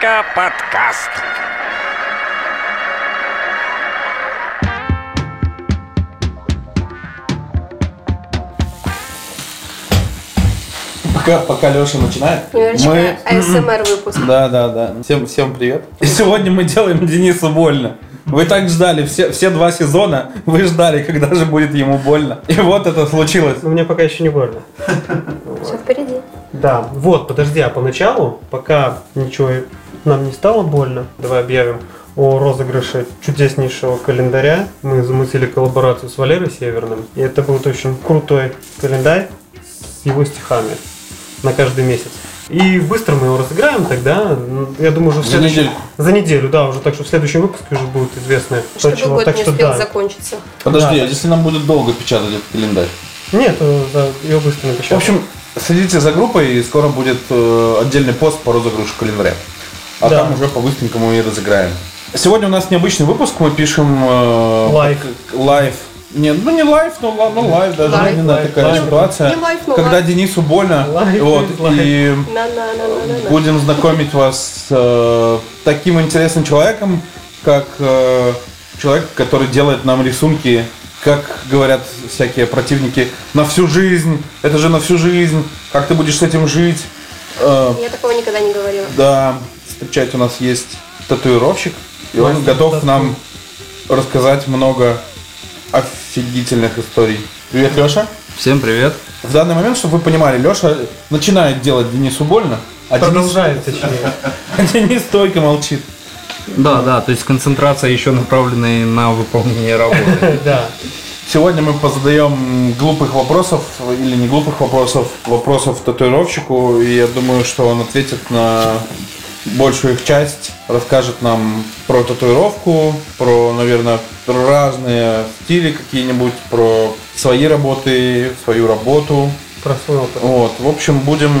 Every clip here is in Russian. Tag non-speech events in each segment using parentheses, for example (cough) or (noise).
Березка подкаст. Пока, пока Леша начинает, Немножечко АСМР выпуск. Да, да, да. Всем, всем привет. И (laughs) сегодня мы делаем Денису больно. Вы так ждали, все, все два сезона вы ждали, когда же будет ему больно. И вот это случилось. Но мне пока еще не больно. Все впереди. Да, вот, подожди, а поначалу, пока ничего нам не стало больно, давай объявим о розыгрыше чудеснейшего календаря. Мы замутили коллаборацию с Валерой Северным. И это будет очень крутой календарь с его стихами на каждый месяц. И быстро мы его разыграем тогда, м, я думаю, уже в За следующем- неделю. За неделю, да, уже так что в следующем выпуске уже будет известно. Чтобы чего. год Так не что успел да. закончиться. Подожди, Да. а если нам будет долго печатать этот календарь? Нет, э, да, ее быстро В напечатаем. общем, следите за группой, и скоро будет э, отдельный пост по розыгрышу календаря. А Да. там уже по-быстренькому и разыграем. Сегодня у нас необычный выпуск, мы пишем... э, Live. Нет, ну не live, но ну, лайв даже, Лайв. именно Live, такая live. ситуация. Не но когда live. Денису больно, Live вот, live. и На-на-на-на-на. будем знакомить вас с э, таким интересным человеком, как э, человек, который делает нам рисунки, как говорят всякие противники, на всю жизнь. Это же на всю жизнь. Как ты будешь с этим жить? Э, Я такого никогда не говорила. да, встречать у нас есть татуировщик, и он Мастер готов тату. нам рассказать много офигительных историй. Привет, Леша. Всем привет. В данный момент, чтобы вы понимали, Леша начинает делать Денису больно, а Денис, Продолжает, точнее. а (laughs) Денис стойко молчит. Да, да, то есть концентрация еще направленная на выполнение работы. (laughs) Да. Сегодня мы позадаем глупых вопросов, или не глупых вопросов, вопросов татуировщику, и я думаю, что он ответит на большую их часть, расскажет нам про татуировку, про, наверное, разные стили какие-нибудь, про свои работы, свою работу. Про свой опыт. Вот, в общем, будем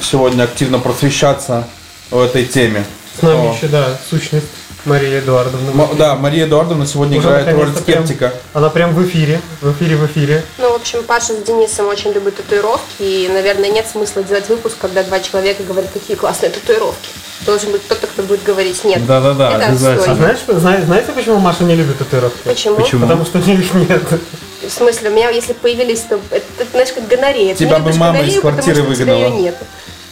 сегодня активно просвещаться в этой теме. С нами О. еще, да, сущность Мария Эдуардовна. М- Да, Мария Эдуардовна сегодня Уже играет роль наконец-то прям- скептика. Она прям в эфире, в эфире, в эфире. Ну, в общем, Паша с Денисом очень любят татуировки, и, наверное, нет смысла делать выпуск, когда два человека говорят, какие классные татуировки. Должен быть кто-то, кто будет говорить нет. Да-да-да, Это обязательно. А знаешь, зна- знаете, почему Маша не любит татуировки? Почему? Почему? Потому что у нее их нет. В смысле, у меня, если появились, то это, это, знаешь, как гонорея. Тебя бы мама из гонорею, квартиры потому что у тебя выгнала. её нет.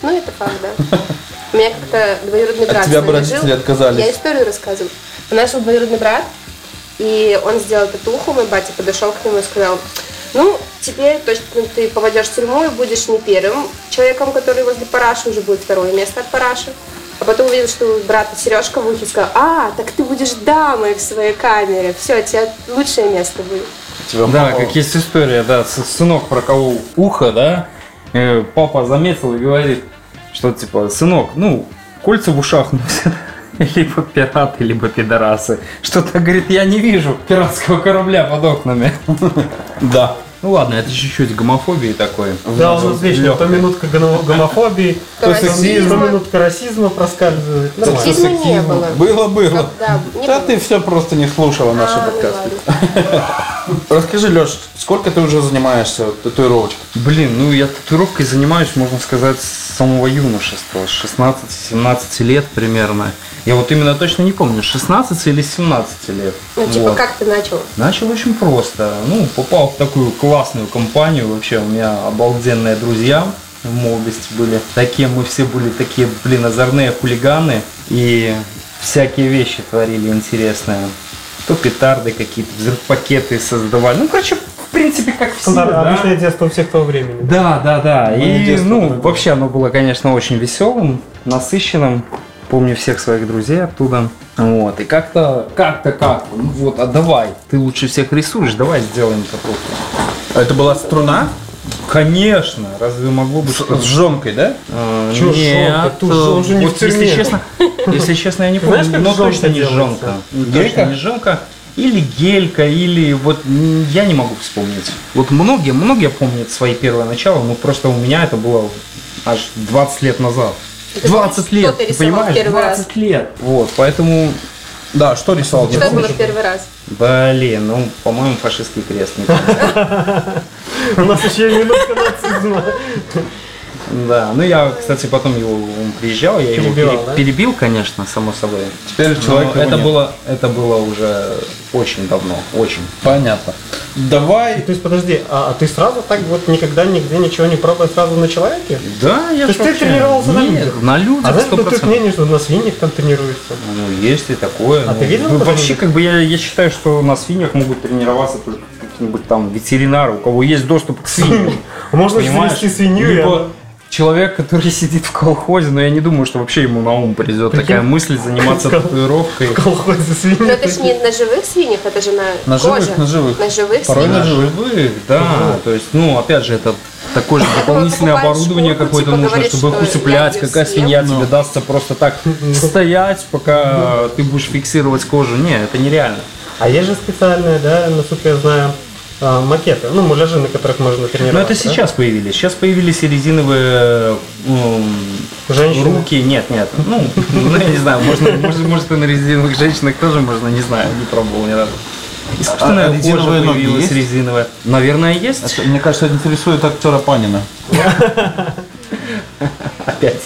Ну, это факт, да. (laughs) У меня как-то двоюродный От брат тебя с бы родители жил. отказались. Я историю рассказываю. У нас жил двоюродный брат, и он сделал татуху, мой батя подошел к нему и сказал, ну, теперь точно ты попадешь в тюрьму и будешь не первым человеком, который возле параши, уже будет второе место от параши. А потом увидел, что у брата сережка в ухе, сказал, а, так ты будешь дамой в своей камере, все, у тебя лучшее место будет. Тебя Да, мама- как есть история, да, сынок проколол ухо, да, э, папа заметил и говорит, что типа, сынок, ну, кольца в ушах носят, (laughs) либо пираты, либо пидорасы. Что-то, говорит, я не вижу пиратского корабля под окнами. (laughs) Да. Ну ладно, это чуть-чуть гомофобии такой. Да, у нас вечно то минутка гомофобии, То то расизма. минутка расизма проскальзывает. Нормально. Сексизма не было. Было, было. Да, ты все просто не слушала наши А, ну подкасты. (laughs) Расскажи, Леш, сколько ты уже занимаешься татуировочкой? Блин, ну я татуировкой занимаюсь, можно сказать, с самого юношества, с 16-17 лет примерно. Я вот именно точно не помню, 16 или 17 лет. Ну, типа, Вот. как ты начал? Начал очень просто. Ну, попал в такую классную компанию. Вообще, у меня обалденные друзья в молодости были. Такие, мы все были такие, блин, озорные хулиганы. И всякие вещи творили интересные. То петарды какие-то, взрывпакеты создавали. Ну, короче, в принципе, как все. Стандарт- да. Обычное детство у всех того времени. Да, да, да. Мое И, детство ну, такое. вообще оно было, конечно, очень веселым, насыщенным. Помню всех своих друзей оттуда. Вот. И как-то, как-то, как, ну вот, а давай, ты лучше всех рисуешь, давай сделаем татуху. Это была струна Конечно, разве могло быть что с жонкой, да? А, Чё Нет, жонка? Тут же он же не вот в тюрьме. если честно, если честно, я не Знаешь, помню, как но точно не жонка. Гелька? Точно не жонка. Или гелька, или вот я не могу вспомнить. Вот многие, многие помнят свои первые начала, но просто у меня это было аж 20 лет назад. Это 20 что лет, ты понимаешь? первый раз? 20 лет. Вот, поэтому, Да, что рисовал? Что было в первый раз? блин, ну, по-моему, фашистский крест. (laughs) У нас еще и минутка нацизма. Да, ну я, кстати, потом его он приезжал, я его Перебивал, пере- да? перебил, конечно, само собой. Теперь человек это нет. было, это было уже очень давно, очень. Понятно. Давай. То есть подожди, а, а ты сразу так вот никогда нигде ничего не пробовал сразу на человеке? Да, я То есть ты тренировался на Нет, людях? На людях, А знаешь, сто бытует процентов. мнение, что на свиньях там тренируются. Ну, есть и такое. А ну, ты видел ну, Вообще, как бы я, я считаю, что на свиньях могут тренироваться только какие-нибудь там ветеринары, у кого есть доступ к свиньям. (laughs) Можно завести свинью, Либо человек, который (laughs) сидит в колхозе, но я не думаю, что вообще ему на ум придет Прикинь? такая мысль заниматься (laughs) татуировкой. в колхозе Но свиньи. это же не на живых свиньях, это же на, На живых, коже. на живых. На живых Порой свиньях. на живых. живых, да. То есть, ну, опять же, это такое же дополнительное покупаешь оборудование шкурку, какое-то типа, нужно, чтобы их что усыплять. я её Какая съем. свинья Ну. тебе дастся просто так стоять, пока ты будешь фиксировать кожу? Не, это нереально. А есть же специальные, да, насколько я знаю, а, макеты, ну, муляжи, на которых можно тренироваться. Но это да? сейчас появились. Сейчас появились и резиновые м, Женщины. руки. Нет, нет. Ну, ну, я не знаю, можно, может, может и на резиновых женщинах тоже можно, не знаю, не пробовал ни разу. Искусственная А кожа резиновые ноги появилась, есть? резиновая. Наверное, есть. Это, мне кажется, это интересует актера Панина. Опять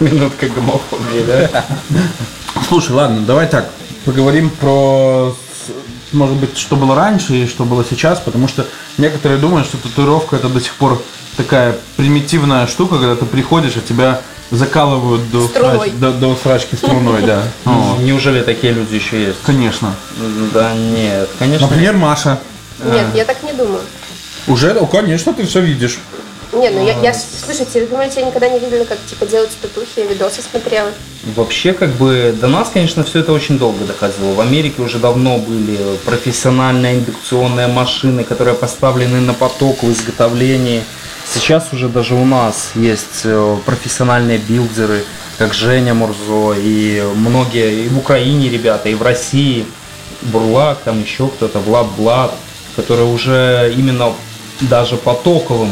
минутка гомофобии, да? Слушай, ладно, давай так. Поговорим про, может быть, что было раньше и что было сейчас, потому что некоторые думают, что татуировка это до сих пор такая примитивная штука, когда ты приходишь, а тебя закалывают до, усрач- до, до усрачки струной, да. (laughs) Вот. Неужели такие люди еще есть? Конечно. Да нет, конечно. Например, Маша. Нет, я так не думаю. Уже, ну, конечно, ты все видишь. Не, ну я, я, слушайте, вы думаете, я никогда не видела, как типа делают татухи, я видосы смотрела. Вообще, как бы, до нас, конечно, все это очень долго доходило. В Америке уже давно были профессиональные индукционные машины, которые поставлены на поток в изготовлении. Сейчас уже даже у нас есть э, профессиональные билдеры, как Женя Мурзо, и многие и в Украине ребята, и в России, Бурлак, там еще кто-то, Влад Блад, которые уже именно даже потоковым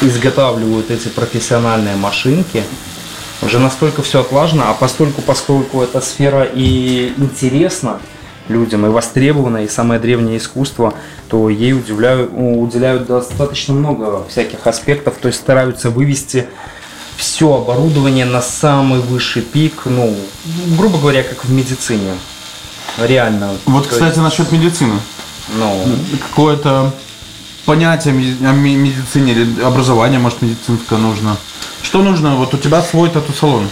изготавливают эти профессиональные машинки. Уже настолько все отлажено, а постольку, поскольку эта сфера и интересна людям, и востребована, и самое древнее искусство, то ей удивляют, уделяют достаточно много всяких аспектов, то есть стараются вывести все оборудование на самый высший пик, ну, грубо говоря, как в медицине. Реально. Вот, То кстати, есть, насчет медицины. ну, Какое-то понятие о медицине или образование, может, медицинское нужно. Что нужно? Вот у тебя свой тату-салон.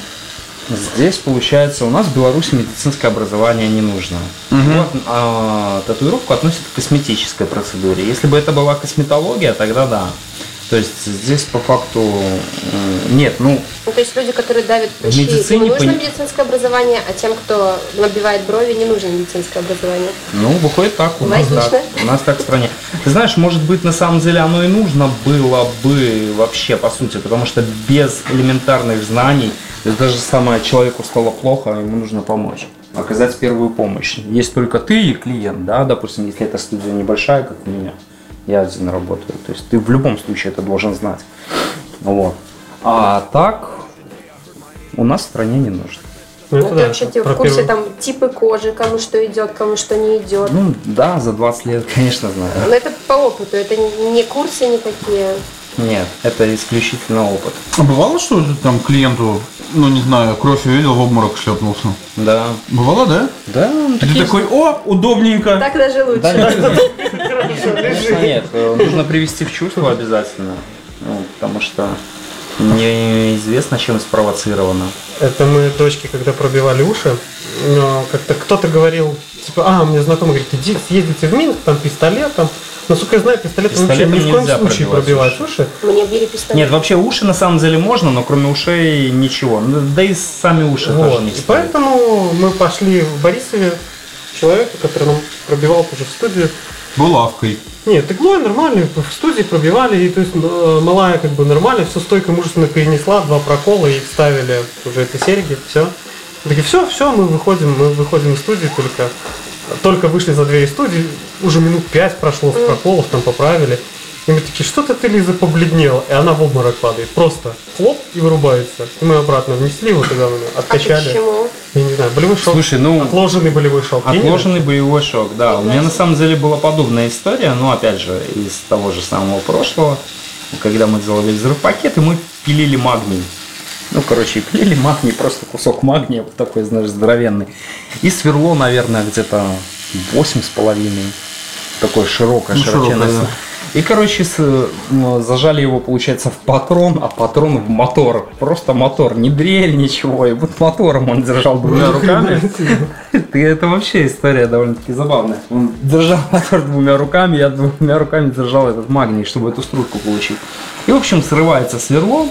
Здесь, получается, у нас в Беларуси медицинское образование не нужно. Вот, а, татуировку относят к косметической процедуре. Если бы это была косметология, тогда да. То есть здесь по факту м, нет, ну, Ну, то есть люди, которые давят прыщи, медицине им нужно пони- медицинское образование, а тем, кто набивает брови, не нужно медицинское образование. ну, выходит так, у нас Логично. так, у нас так в стране. Ты знаешь, может быть, на самом деле оно и нужно было бы вообще, по сути, потому что без элементарных знаний, даже самое человеку стало плохо, ему нужно помочь оказать первую помощь. Есть только ты и клиент, да, допустим, если эта студия небольшая, как у меня, я один работаю, то есть ты в любом случае это должен знать. Вот. А так у нас в стране не нужно. Ну, Ну, это ты да, вообще ты в про курсе первый- там типы кожи, кому что идет, кому что не идет. Ну да, за 20 лет, (laughs) конечно, знаю. Но это по опыту, это не не курсы никакие. Нет, это исключительно опыт. А бывало, что там клиенту, ну не знаю, кровь увидел, в обморок шлепнулся? Да. Бывало, да? Да, И ты такой, о, удобненько. Так даже лучше. Нет, конечно, (laughs) нет. э, Нужно привести в чувство обязательно. Ну, потому что неизвестно, чем спровоцировано. Это мы дочке, когда пробивали уши, но как-то кто-то говорил, типа, а, мне знакомый говорит, иди съездите в Минск, там пистолет, там. Насколько я знаю, пистолетом вообще Пистолетом ни в коем нельзя случае пробивать пробивать уши. Мне били пистолет. Нет, вообще уши на самом деле можно, но кроме ушей ничего. Ну, Да и сами уши тоже Вот. не И стоит. поэтому мы пошли в Борисове к человеку, который нам пробивал тоже в студию. Булавкой. Нет, иглой нормально, в студии пробивали, и то есть э, малая как бы нормально, все стойко мужественно перенесла, два прокола и вставили уже эти серьги, все. Такие, все, все, мы выходим, мы выходим из студии только, только вышли за двери студии, уже минут пять прошло с проколов, там поправили. И мы такие, что-то ты, Лиза, побледнела. И она в обморок падает. Просто хлоп и вырубается. И мы обратно внесли его туда, мы А откачали. почему? Я не знаю, болевой шок. Слушай, ну, Отложенный болевой шок. Отложенный боевой шок, да. У меня на самом деле была подобная история, но опять же, из того же самого прошлого. когда мы делали взрыв-пакеты, мы пилили магний. Ну, короче, пилили магний, просто кусок магния, вот такой, знаешь, здоровенный. И сверло, наверное, где-то восемь с половиной. Такое широкое, Ну, широченное. широкое, да. И, короче, с- зажали его, получается, в патрон, а патрон в мотор. Просто мотор, не дрель, ничего. И вот мотором он держал двумя руками. Ты (laughs) это вообще история довольно-таки забавная. Он держал (laughs) мотор двумя руками, я двумя руками держал этот магний, чтобы эту стружку получить. И, в общем, срывается сверло,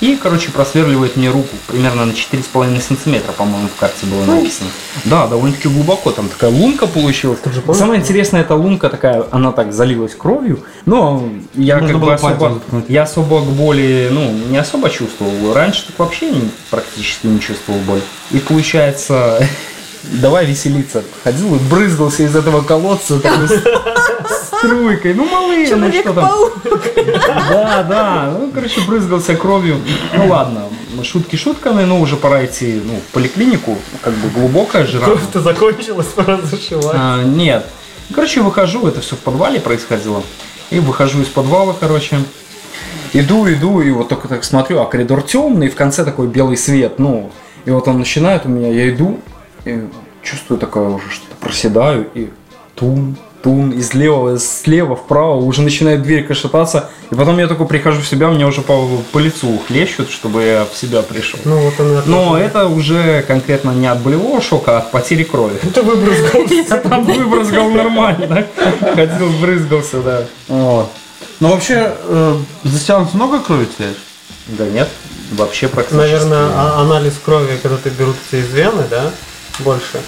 и, короче, просверливает мне руку примерно на 4,5 сантиметра, по-моему, в карте было написано. Да, довольно-таки глубоко, там такая лунка получилась. же помнишь? Самое интересное, эта лунка такая, она так залилась кровью, но я Можно как бы особо, я особо к боли, ну, не особо чувствовал. Раньше так вообще не- практически не чувствовал боль. И получается, (laughs) давай веселиться. Ходил и брызгался из этого колодца такой (laughs) струйкой. Ну, малые, ну что там. Да, да. Ну, короче, брызгался кровью. Ну ладно, шутки шутками, но уже пора идти ну, в поликлинику. Как бы глубокая жира. Кровь-то закончилась, пора зашивать. А, нет. Короче, выхожу, это все в подвале происходило. И выхожу из подвала, короче. Иду, иду, и вот только так смотрю, а коридор темный, и в конце такой белый свет. Ну, и вот он начинает у меня, я иду, и чувствую такое уже что-то проседаю, и тун, тун, и слева, слева вправо уже начинает дверь кашататься. И потом я такой прихожу в себя, меня уже по, по лицу хлещут, чтобы я в себя пришел. Ну вот он и Но отошел. это уже конкретно не от болевого шока, а от потери крови. (laughs) Ты выбрызгал. Я там выбрызгал нормально, да? Ходил, брызгался, да. Ну вообще, э, за сеанс много крови теряешь? Да нет, вообще практически. Наверное, а- анализ крови, когда ты берутся из вены, да? Больше.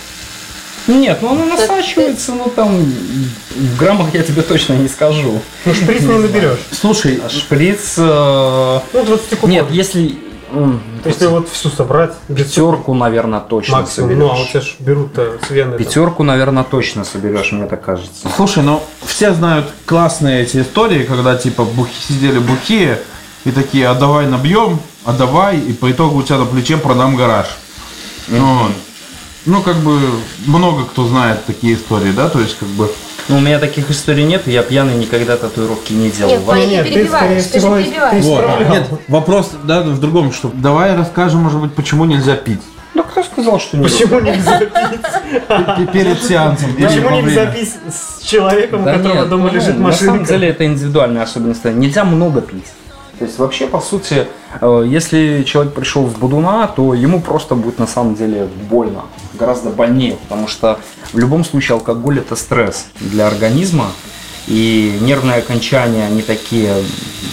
Нет, ну оно насачивается, ну там в граммах я тебе точно не скажу. Ну шприц не наберешь. Слушай, А шприц... э, Ну 20 кубов. Нет, если... м, Если вот всю собрать, Пятерку, наверное, точно максимум. Ну, а у соберешь. тебя ж берут-то с вены. там. Пятерку, наверное, точно соберешь, мне так кажется. слушай, ну все знают классные эти истории, когда типа бухи, сидели бухие и такие, а давай набьем, а давай, и по итогу у тебя на плече продам гараж. Вот. Ну, как бы, много кто знает такие истории, да, то есть, как бы, Ну, у меня таких историй нет, я пьяный никогда татуировки не делал. Нет, Ваня, нет, не ты, скорее ты же всего, перебиваешь. ты- Вот. Нет, вопрос, да, в другом, что давай расскажем, может быть, почему нельзя пить Да кто сказал, что не Почему нельзя пить? Перед сеансом. Почему нельзя пить с человеком, у которого дома ну, лежит На самом деле это индивидуальная особенность. Нельзя много пить. То есть вообще, по сути, э, если человек пришел в Будуна, то ему просто будет на самом деле больно. Гораздо больнее, потому что в любом случае алкоголь это стресс для организма. И нервные окончания, они такие,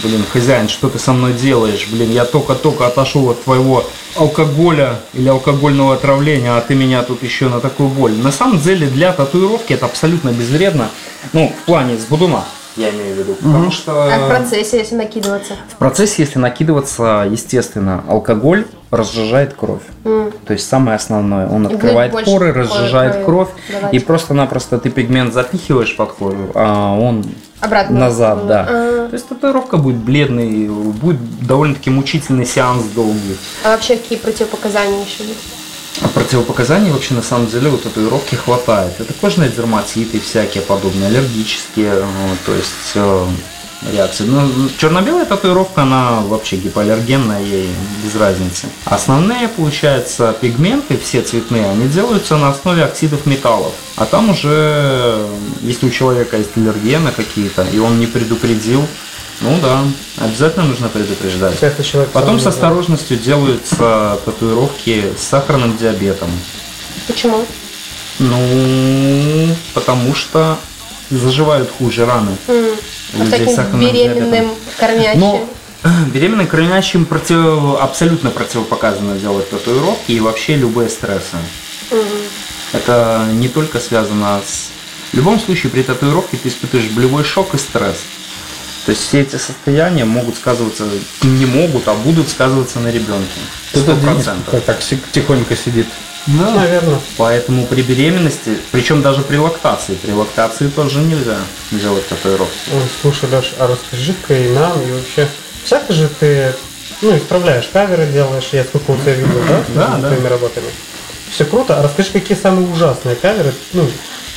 блин, хозяин, что ты со мной делаешь? Блин, я только-только отошел от твоего алкоголя или алкогольного отравления, а ты меня тут еще на такую боль. На самом деле для татуировки это абсолютно безвредно. Ну, в плане с будуна, я имею в виду. Потому что А в процессе, если накидываться? в процессе, если накидываться, естественно, алкоголь разжижает кровь. То есть самое основное. Он будет открывает поры, крови разжижает кровь. давать. И просто-напросто ты пигмент запихиваешь под кожу, а он Обратно. назад, да. А. То есть татуировка будет бледной, будет довольно-таки мучительный сеанс долгий. А вообще какие противопоказания еще есть? А противопоказаний вообще на самом деле у татуировки хватает. Это кожные дерматиты всякие подобные, аллергические, э, то есть э, реакции. Ну, черно-белая татуировка, она вообще гипоаллергенная, ей без разницы. Основные, получается, пигменты, все цветные, они делаются на основе оксидов металлов. А там уже, э, если у человека есть аллергены какие-то, и он не предупредил, ну да, обязательно нужно предупреждать. Часто человек Потом с осторожностью делаются татуировки с сахарным диабетом. Почему? Ну, потому что заживают хуже раны. У А людей с таким сахарным беременным, диабетом. кормящим? Но (clears throat) беременным кормящим против... абсолютно противопоказано делать татуировки и вообще любые стрессы. Это не только связано с... В любом случае при татуировке ты испытываешь болевой шок и стресс. То есть все эти состояния могут сказываться, не могут, а будут сказываться на ребенке. Сто процентов. Как так тихонько сидит. Наверное. Поэтому при беременности, причем даже при лактации, при лактации тоже нельзя делать татуировки. Ой, слушай, Леш, а расскажи-ка и нам, и вообще, всяко же ты, ну, исправляешь каверы, делаешь, я сколько у тебя видел, да? Да, с да. твоими работами. Все круто, а расскажи, какие самые ужасные каверы, ну,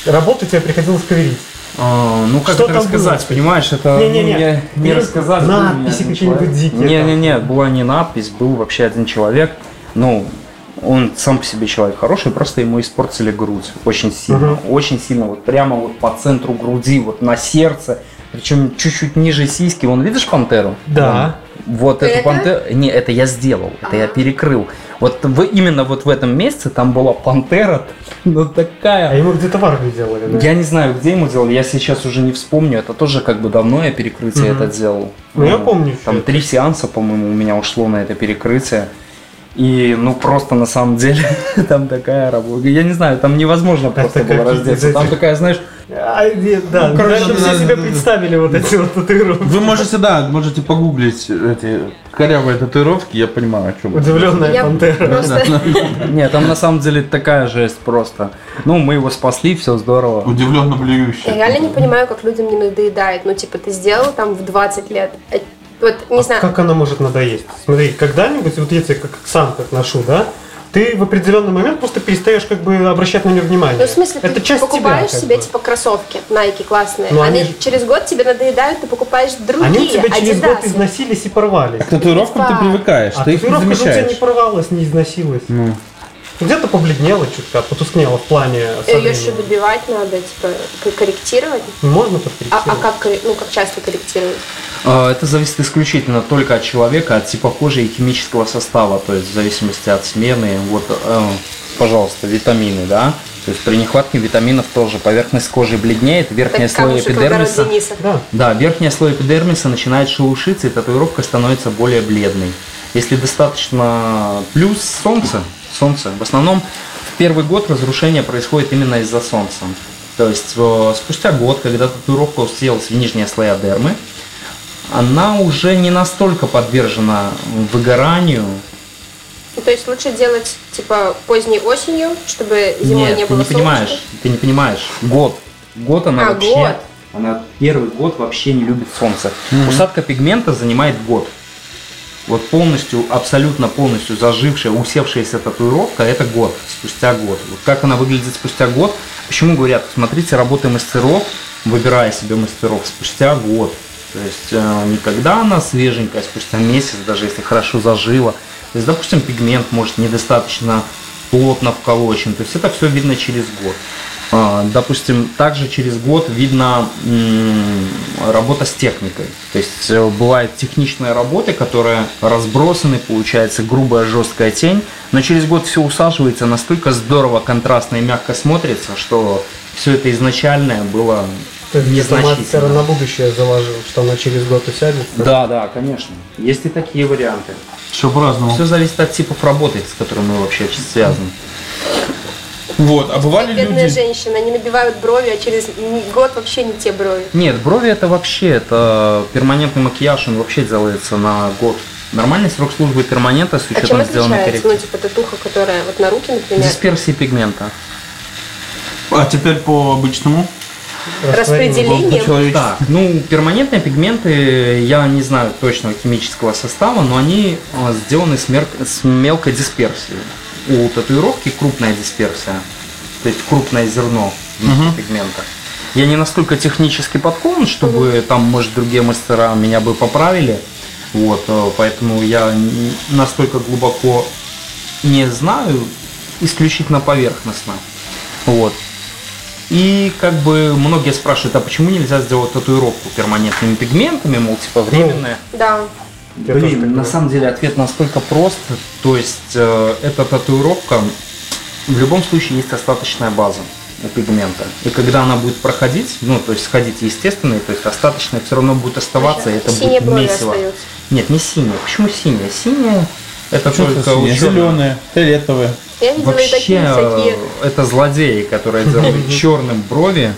работы тебе приходилось коверить. А, ну как Что это рассказать, было? понимаешь, это ну, не, не Есть рассказать. надписи какие-нибудь дикие Не, не, не, была не надпись, был вообще один человек. Ну, он сам по себе человек хороший, просто ему испортили грудь очень сильно, Мгм. очень сильно, вот прямо вот по центру груди, вот на сердце, причем чуть-чуть ниже сиськи. Вон видишь пантеру? Да. Вот эту Это? пантеру, не, это я сделал, это я А. перекрыл. Вот в, именно вот в этом месте там была пантера, ну такая. А ему где-то в армии делали, да? Я не знаю, где ему делали, я сейчас уже не вспомню. Это тоже как бы давно я перекрытие это делал. Ну, я помню Там три сеанса, по-моему, у меня ушло на это перекрытие. И, ну, просто на самом деле, (laughs) там такая работа. Я не знаю, там невозможно просто Это было раздеться. Там такая, знаешь, А, нет, да, Ну, короче, чтобы все себе представили вот эти вот татуировки. Вы можете, да, можете погуглить эти корявые татуировки, я понимаю, о чем. Удивленная Я пантера. просто... (laughs) нет, там на самом деле такая жесть просто. Ну, мы его спасли, все здорово. Удивленно блюющий. Я реально не понимаю, как людям не надоедает. Ну, типа, ты сделал там в 20 лет. э, Вот, не А знаю, Как она может надоесть? Смотри, когда-нибудь, вот я тебе как сам как ношу, да, ты в определенный момент просто перестаешь как бы обращать на нее внимание. Ну, в смысле, это ты часть покупаешь тебя, себе, бы. типа, кроссовки Nike классные. Ну, они они ж- через год тебе надоедают, ты покупаешь другие, Они у тебя через год Adidas. износились и порвались. К татуировкам ты Типа- привыкаешь, А ты их не татуировка же у тебя не замечаешь. порвалась, не износилась. Ну, Где-то побледнела чутка, потускнела в плане со Ее еще добивать надо, типа, корректировать. Можно А, подкорректировать. а как, корре- ну, как часто корректировать? А, Это зависит исключительно только от человека, от типа кожи и химического состава, то есть в зависимости от смены. Вот, э, пожалуйста, витамины, да. То есть при нехватке витаминов тоже поверхность кожи бледнеет, верхний Так слой эпидермиса. Да. Да, верхний слой эпидермиса начинает шелушиться, и татуировка становится более бледной. Если достаточно плюс солнце, солнце, в основном в первый год разрушение происходит именно из-за солнца. То есть э, спустя год, когда татуировка уселась в нижние слоя дермы, она уже не настолько подвержена выгоранию. Ну, то есть лучше делать, типа, поздней осенью, чтобы зимой Нет, не ты было не понимаешь, солнышка? ты не понимаешь. Год. Год она А, вообще, год. она первый год вообще не любит солнце. Усадка пигмента занимает год. Вот полностью, абсолютно полностью зажившая, усевшаяся татуировка, это год, спустя год. Вот как она выглядит спустя год, почему говорят, смотрите работы мастеров, выбирая себе мастеров спустя год. То есть э, не когда она свеженькая, спустя месяц, даже если хорошо зажила. То есть, допустим, пигмент может недостаточно плотно вколочен. То есть это все видно через год. А, Допустим, также через год видно работа с техникой. То есть э, бывают техничные работы, которые разбросаны, получается грубая жесткая тень, но через год все усаживается настолько здорово, контрастно и мягко смотрится, что все это изначальное было То есть мастера на будущее заложил, что она через год усядется. Да, да, конечно. Есть и такие варианты. все по-разному. Все зависит от типов работы, с которыми мы вообще связаны. Вот, а бывали Бедные люди... женщины, они набивают брови, а через год вообще не те брови. Нет, брови это вообще, это перманентный макияж, он вообще делается на год. Нормальный срок службы перманента с А учетом сделанной отличается? Ну, коррекции. типа, татуха, которая вот на руки, например, Дисперсии пигмента. А теперь по обычному? распределение. По-человечески. Так, ну, перманентные пигменты, я не знаю точного химического состава, но они а, сделаны с, мер- с мелкой дисперсией. У татуировки крупная дисперсия, то есть крупное зерно вместо пигмента. Я не настолько технически подкован, чтобы там, может, другие мастера меня бы поправили. Вот, э, поэтому я настолько глубоко не знаю, исключительно поверхностно. Вот. И как бы многие спрашивают, а почему нельзя сделать татуировку перманентными пигментами, мол, типа временная? Да. Я Блин, на думаю. самом деле ответ настолько прост. То есть э, эта татуировка, в любом случае есть остаточная база у пигмента. И когда она будет проходить, ну, то есть сходить естественной, то есть остаточная все равно будет оставаться, и это Синие будет месиво. остаются. Нет, не синяя. Почему синяя? Синяя это только у чёрных. Зеленые, фиолетовые. Я видела и Вообще, такие всякие. э, это злодеи, которые делают черным брови.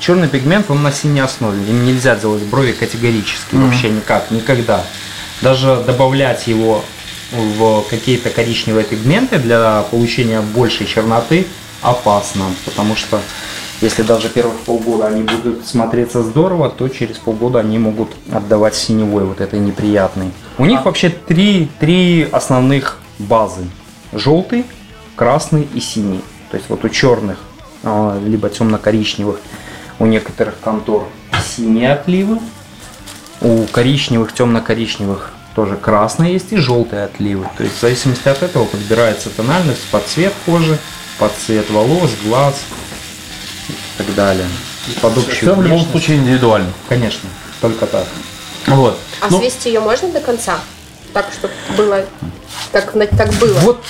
Черный пигмент, он на синей основе. Им нельзя делать брови категорически, вообще никак, никогда. Даже добавлять его в какие-то коричневые пигменты для получения большей черноты опасно, потому что если даже первых полгода они будут смотреться здорово, то через полгода они могут отдавать синевой вот этой неприятной. У них вообще три, три основных базы. Желтый, красный и синий. То есть вот у черных, а, либо темно-коричневых, У некоторых контор синие отливы. Коричневых, темно-коричневых тоже красные есть и желтые отливы. То есть в зависимости от этого подбирается тональность под цвет кожи, под цвет волос, глаз и так далее. И под общую Все в любом случае индивидуально. Конечно, только так. Вот. А Ну, свести ее можно до конца? Так, чтобы было как, на- как было. Вот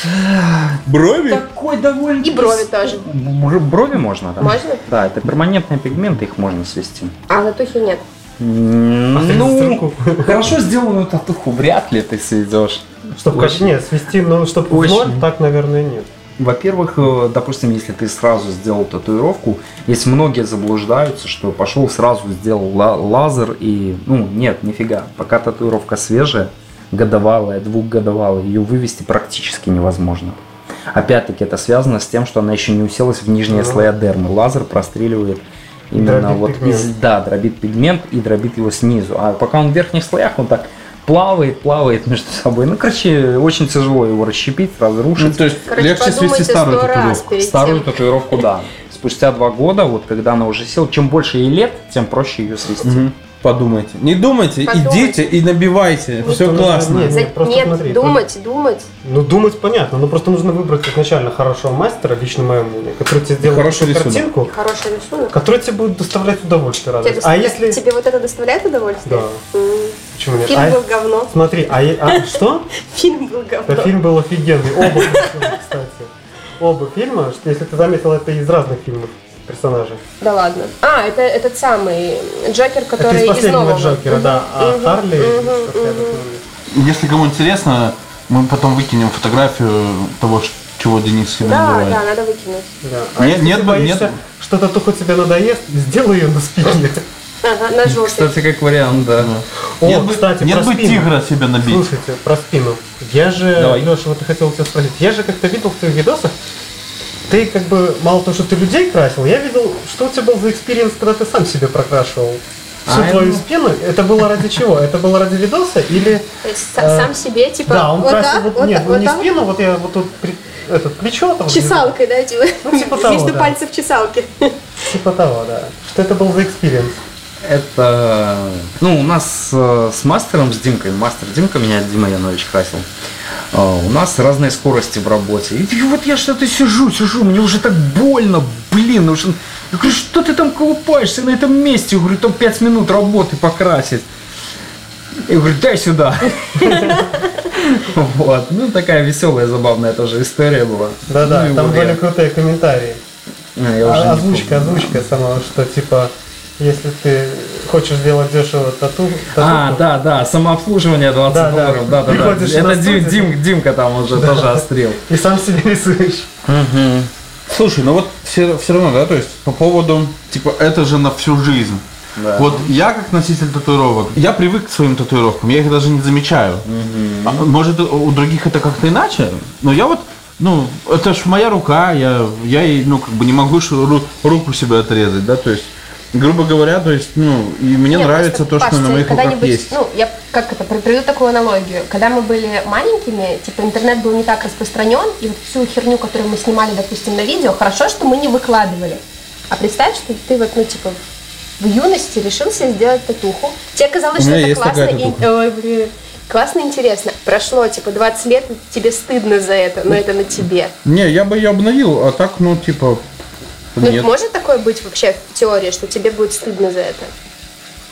брови? такой довольно... И брови тоже. Брови можно, да? Можно? Да, это перманентные пигменты, их можно свести. А татухи нет. Ну, (laughs) хорошо сделанную татуху вряд ли ты сведешь. Чтобы как, нет, свести, ну, чтобы в Очень. ноль, так, наверное, нет. Во-первых, э, допустим, если ты сразу сделал татуировку, есть многие заблуждаются, что пошел сразу сделал ла- лазер и, ну, нет, нифига. Пока татуировка свежая, годовалая, двухгодовалая, ее вывести практически невозможно. Опять-таки это связано с тем, что она еще не уселась в нижние Ага. слоя дермы. Лазер простреливает именно Дробит вот пигмент. из, да, дробит пигмент и дробит его снизу. А пока он в верхних слоях, он так плавает, плавает между собой. Ну, короче, очень тяжело его расщепить, разрушить. Ну, то есть Короче, легче свести старую татуировку. Старую татуировку, да. Спустя два года, вот когда она уже села, чем больше ей лет, тем проще ее свести. Мгм. Подумайте. Не думайте, Подумайте. идите и набивайте. Все Просто классно. За- Нет, просто Нет, смотри, думать, думать. Ну, думать понятно, но просто нужно выбрать изначально хорошего мастера, лично мое мнение, который тебе сделает Хороший такую рисунок. картинку, Хороший рисунок. который тебе будет доставлять удовольствие, Тебе, радость. А доставляет- если... тебе вот это доставляет удовольствие? Да. М. Почему нет? Фильм А- был говно. Смотри, а, а что? (laughs) Фильм был говно. Да фильм был офигенный. Оба (laughs) кстати. Оба фильма, что, если ты заметил, это из разных фильмов персонажей. Да ладно. А, это этот самый Джокер, Это который из из последнего нового. Джокера, Мгм, да. А мгм, Харли... мгм. такое- Если кому интересно, мы потом выкинем фотографию того, чего Денис себя Да, надевает. да, надо выкинуть. Да. А Нет, если нет ты боишься, нет. что татуха тебе надоест, сделай ее на спине. Ага, на. Кстати, как вариант, да. О, Нет кстати, нет про бы спину. тигра себе набить. Слушайте, про спину. Я же, Давай. Леша, вот я хотел тебя спросить. Я же как-то видел в твоих видосах, ты как бы, мало того, что ты людей красил, я видел, что у тебя был за experience, когда ты сам себе прокрашивал всю А, твою ну. спину. Это было ради чего? Это было ради видоса или... То есть Э, са- сам себе, типа, да, он вот красил так, вот, вот нет, ну вот не спину, вот я вот тут этот плечо там. Чесалкой, да, типа, Ну, типа (laughs) того, между да. пальцев чесалки. Типа того, да. Что это был за experience? Это, ну, у нас э, с мастером, с Димкой, мастер Димка меня, Дима Янович красил. э, У нас разные скорости в работе. И вот я что-то сижу, сижу, мне уже так больно, блин, уже... Я говорю, что ты там колупаешься на этом месте? Я говорю, там 5 минут работы покрасить. Я говорю, дай сюда. (laughs) Вот, ну такая веселая, забавная тоже история была. Да-да, Ну, и там были крутые комментарии. Уже А- озвучка, озвучка самого, что типа, если ты хочешь сделать дешево тату, А, да, да, самообслуживание 20 Да, да. долларов, да, да, да. Приходишь на Это Дим. Дим, Димка там уже тоже острил. и сам себе рисуешь. Слушай, ну вот все, все равно, да, то есть по поводу, типа, это же на всю жизнь. Да. Вот я как носитель татуировок, я привык к своим татуировкам, я их даже не замечаю. А, может, у других это как-то иначе, но я вот, ну, это ж моя рука, я, я ей, ну, как бы не могу ру- руку себе отрезать, да, то есть, грубо говоря, то есть, ну, и мне Не, нравится то, что на моих руках есть. Ну, я как это, приведу такую аналогию. Когда мы были маленькими, типа интернет был не так распространен, и вот всю херню, которую мы снимали, допустим, на видео, хорошо, что мы не выкладывали. А представь, что ты вот, ну, типа, в юности решил себе сделать татуху. Тебе казалось, что это классно и... Ой, блин. Классно, интересно. Прошло, типа, 20 лет, тебе стыдно за это, но это на тебе. Не, я бы ее обновил, а так, ну, типа, Ну, нет. может такое быть вообще в теории, что тебе будет стыдно за это?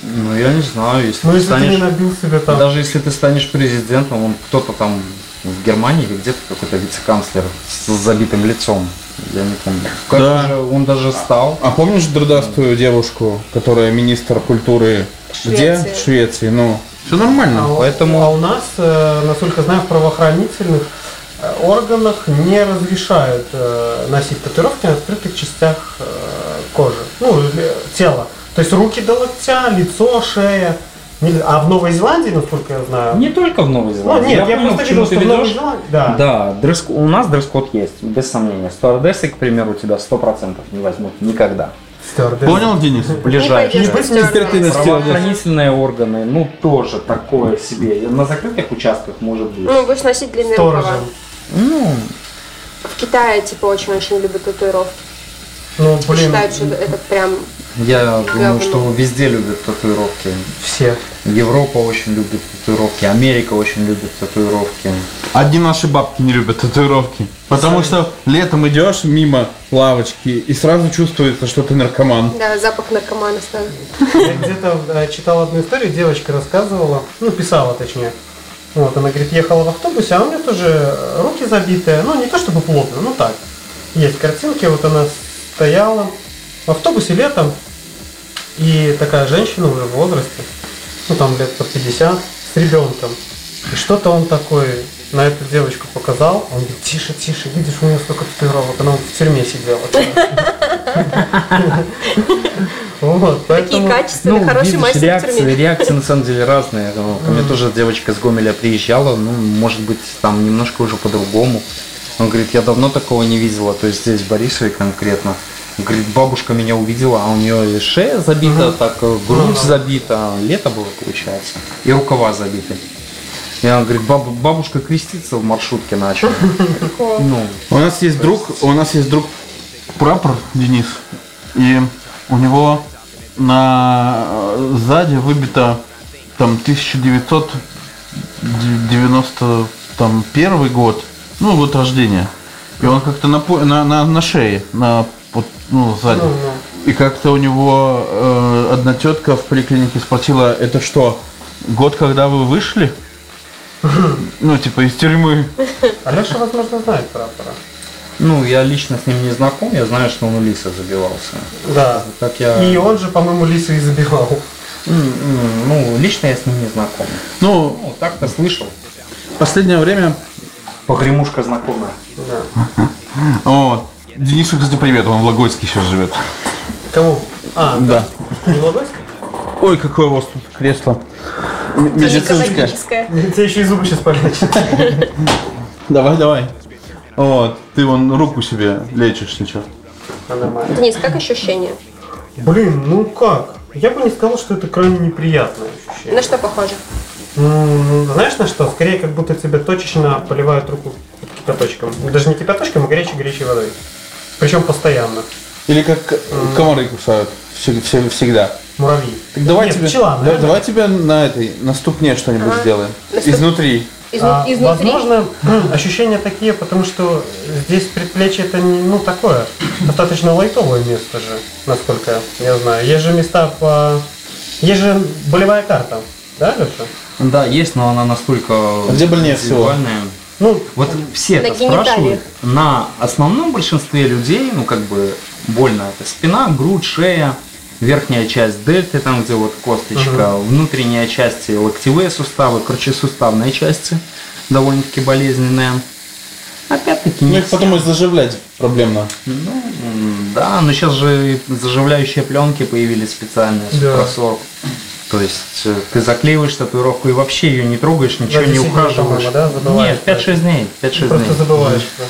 Ну, я не знаю, если Ну, ты если ты не станешь... набил себе там... Даже если ты станешь президентом, он кто-то там в Германии или где-то какой-то вице-канцлер с забитым лицом. Я не помню. Как Да. же он даже стал. А помнишь дродастую девушку, которая министр культуры где? Швеции. В Швеции, ну, все нормально. А у- Поэтому- а у нас, э, насколько знаю, в правоохранительных органах не разрешают э, носить татуировки на открытых частях э, кожи, ну, или тела. То есть руки до локтя, лицо, шея. А в Новой Зеландии, насколько я знаю... Не только в Новой Ну, Зеландии. нет, я, понял, просто видел, что в Новой. Зеландии... Да. Да, дресс- у нас дресс-код есть, без сомнения. Стюардессы, к примеру, тебя 100% не возьмут никогда. Стюардесса. Понял, Денис? Ближайшие. Не. Правоохранительные органы, ну тоже такое себе. На закрытых участках может быть. Ну, будешь носить длинные рукава. Сторожем. Ну, В Китае, типа, очень-очень любят татуировки. Ну, блин, Считают, что это, прям Я думаю, что везде любят татуировки. Все. Европа очень любит татуировки, Америка очень любит татуировки. Одни наши бабки не любят татуировки. Потому что летом идешь мимо лавочки и сразу чувствуется, что ты наркоман. Да, запах наркомана сразу. Я где-то э, читал одну историю, девочка рассказывала, ну, писала точнее. Вот, она говорит, ехала в автобусе, а у меня тоже руки забитые, ну, не то чтобы плотно, ну так. Есть картинки, вот она стояла в автобусе летом, и такая женщина уже в возрасте, ну, там лет по 50, с ребенком. И что-то он такой на эту девочку показал, он говорит, тише, тише, видишь, у нее столько татуировок, она в тюрьме сидела. (laughs) Вот, Такие поэтому... качественные, Ну, хороший видишь, мастер реакции, реакции на самом деле разные. Ну, Ко мне тоже девочка с Гомеля приезжала, ну, может быть, там немножко уже по-другому. Он говорит, я давно такого не видела, то есть здесь в Борисове конкретно. Он говорит, бабушка меня увидела, а у нее шея забита, так э, грудь забита, лето было, получается, и рукава забиты. И он говорит, «Баб- бабушка креститься в маршрутке начала. Ну, У нас есть друг, у нас есть друг прапор Денис, и у него на э, сзади выбито там 1991 год, ну вот рождения. И он как-то на, на, на, на шее, на вот, ну, сзади. Ну, ну. И как-то у него э, одна тетка в поликлинике спросила, это что, год, когда вы вышли? (laughs) Ну, типа, из тюрьмы. Алеша, возможно, знает прапора. Ну, я лично с ним не знаком, я знаю, что он у Лиса забивался. Да. Как я... И он же, по-моему, лису и забивал. Ну, лично я с ним не знаком. Ну, Ну, так-то слышал. в последнее время Погремушка знакомая. Да. (laughs) О, Денису, кстати, привет, он в Логойске сейчас живет. Кому? А, Да. не Лобойский? Ой, какое у вас тут кресло. Медицинское. Тебе еще и зубы сейчас полечат. (laughs) Давай, давай. Вот, ты вон руку себе лечишь сейчас. А, Нормально. Денис, как ощущения? Блин, ну как? Я бы не сказал, что это крайне неприятное ощущение. На что похоже? Ну, знаешь на что? Скорее, как будто тебе точечно поливают руку кипяточком. Даже не кипяточком, а горячей-горячей водой. Причем постоянно. Или как комары кусают всег- всегда. Муравьи. Так давай Нет, тебе, пчела, да- наверное. давай тебе на этой, на ступне что-нибудь Ага. сделаем. Изнутри. Изну- А, изнутри? Возможно, ощущения такие, потому что здесь предплечье это не, ну такое, достаточно лайтовое место же, насколько я знаю. Есть же места по... Есть же болевая карта, да, Леша? Да, есть, но она настолько А где больнее всего? Ну, Вот все это спрашивают. На основном большинстве людей, ну как бы больно это спина, грудь, шея, верхняя часть дельты, там где вот косточка, внутренняя часть локтевые суставы, кручесуставные части, довольно-таки болезненные. Опять-таки Ну не их потом и заживлять проблемно. Ну, да, но сейчас же заживляющие пленки появились специальные, Да. супросорб. То есть э, ты заклеиваешь татуировку и вообще ее не трогаешь, ничего не 10 дней, ухаживаешь. да, Нет, 5-6 дней. 5-6 просто дней. забываешь. да.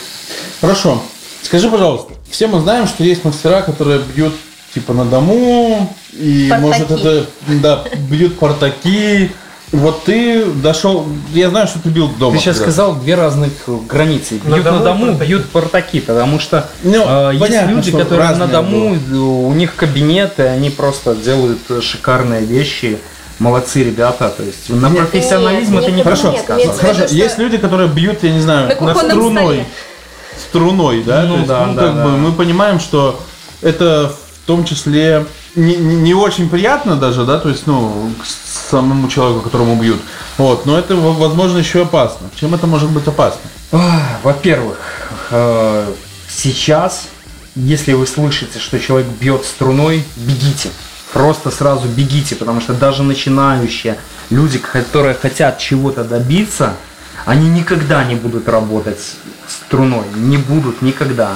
Хорошо. Скажи, пожалуйста, все мы знаем, что есть мастера, которые бьют типа на дому, и Портаки. может это, да, бьют портаки. Вот ты дошел, я знаю, что ты бил дома. Ты сейчас сказал две разных границы. На Бьют на дому дому, портаки. бьют портаки, потому что Ну, э, есть понятно, люди, что которые на дому, э, у них кабинеты, они просто делают шикарные вещи. Молодцы ребята, то есть на Нет, профессионализм нет, это не нет, Хорошо, нет, сказано. в Хорошо, что- есть люди, которые бьют, я не знаю, На на, струной. столе. Струной, да? Ну То есть, да, ну, да, как да. бы мы понимаем, что это в том числе не, не- очень приятно даже, да, то есть, ну, к самому человеку, которому бьют. Вот, но это, возможно, еще опасно. Чем это может быть опасно? Во-первых, э, сейчас, если вы слышите, что человек бьет струной, бегите. Просто сразу бегите, потому что даже начинающие люди, которые хотят чего-то добиться, они никогда не будут работать струной. Не будут никогда.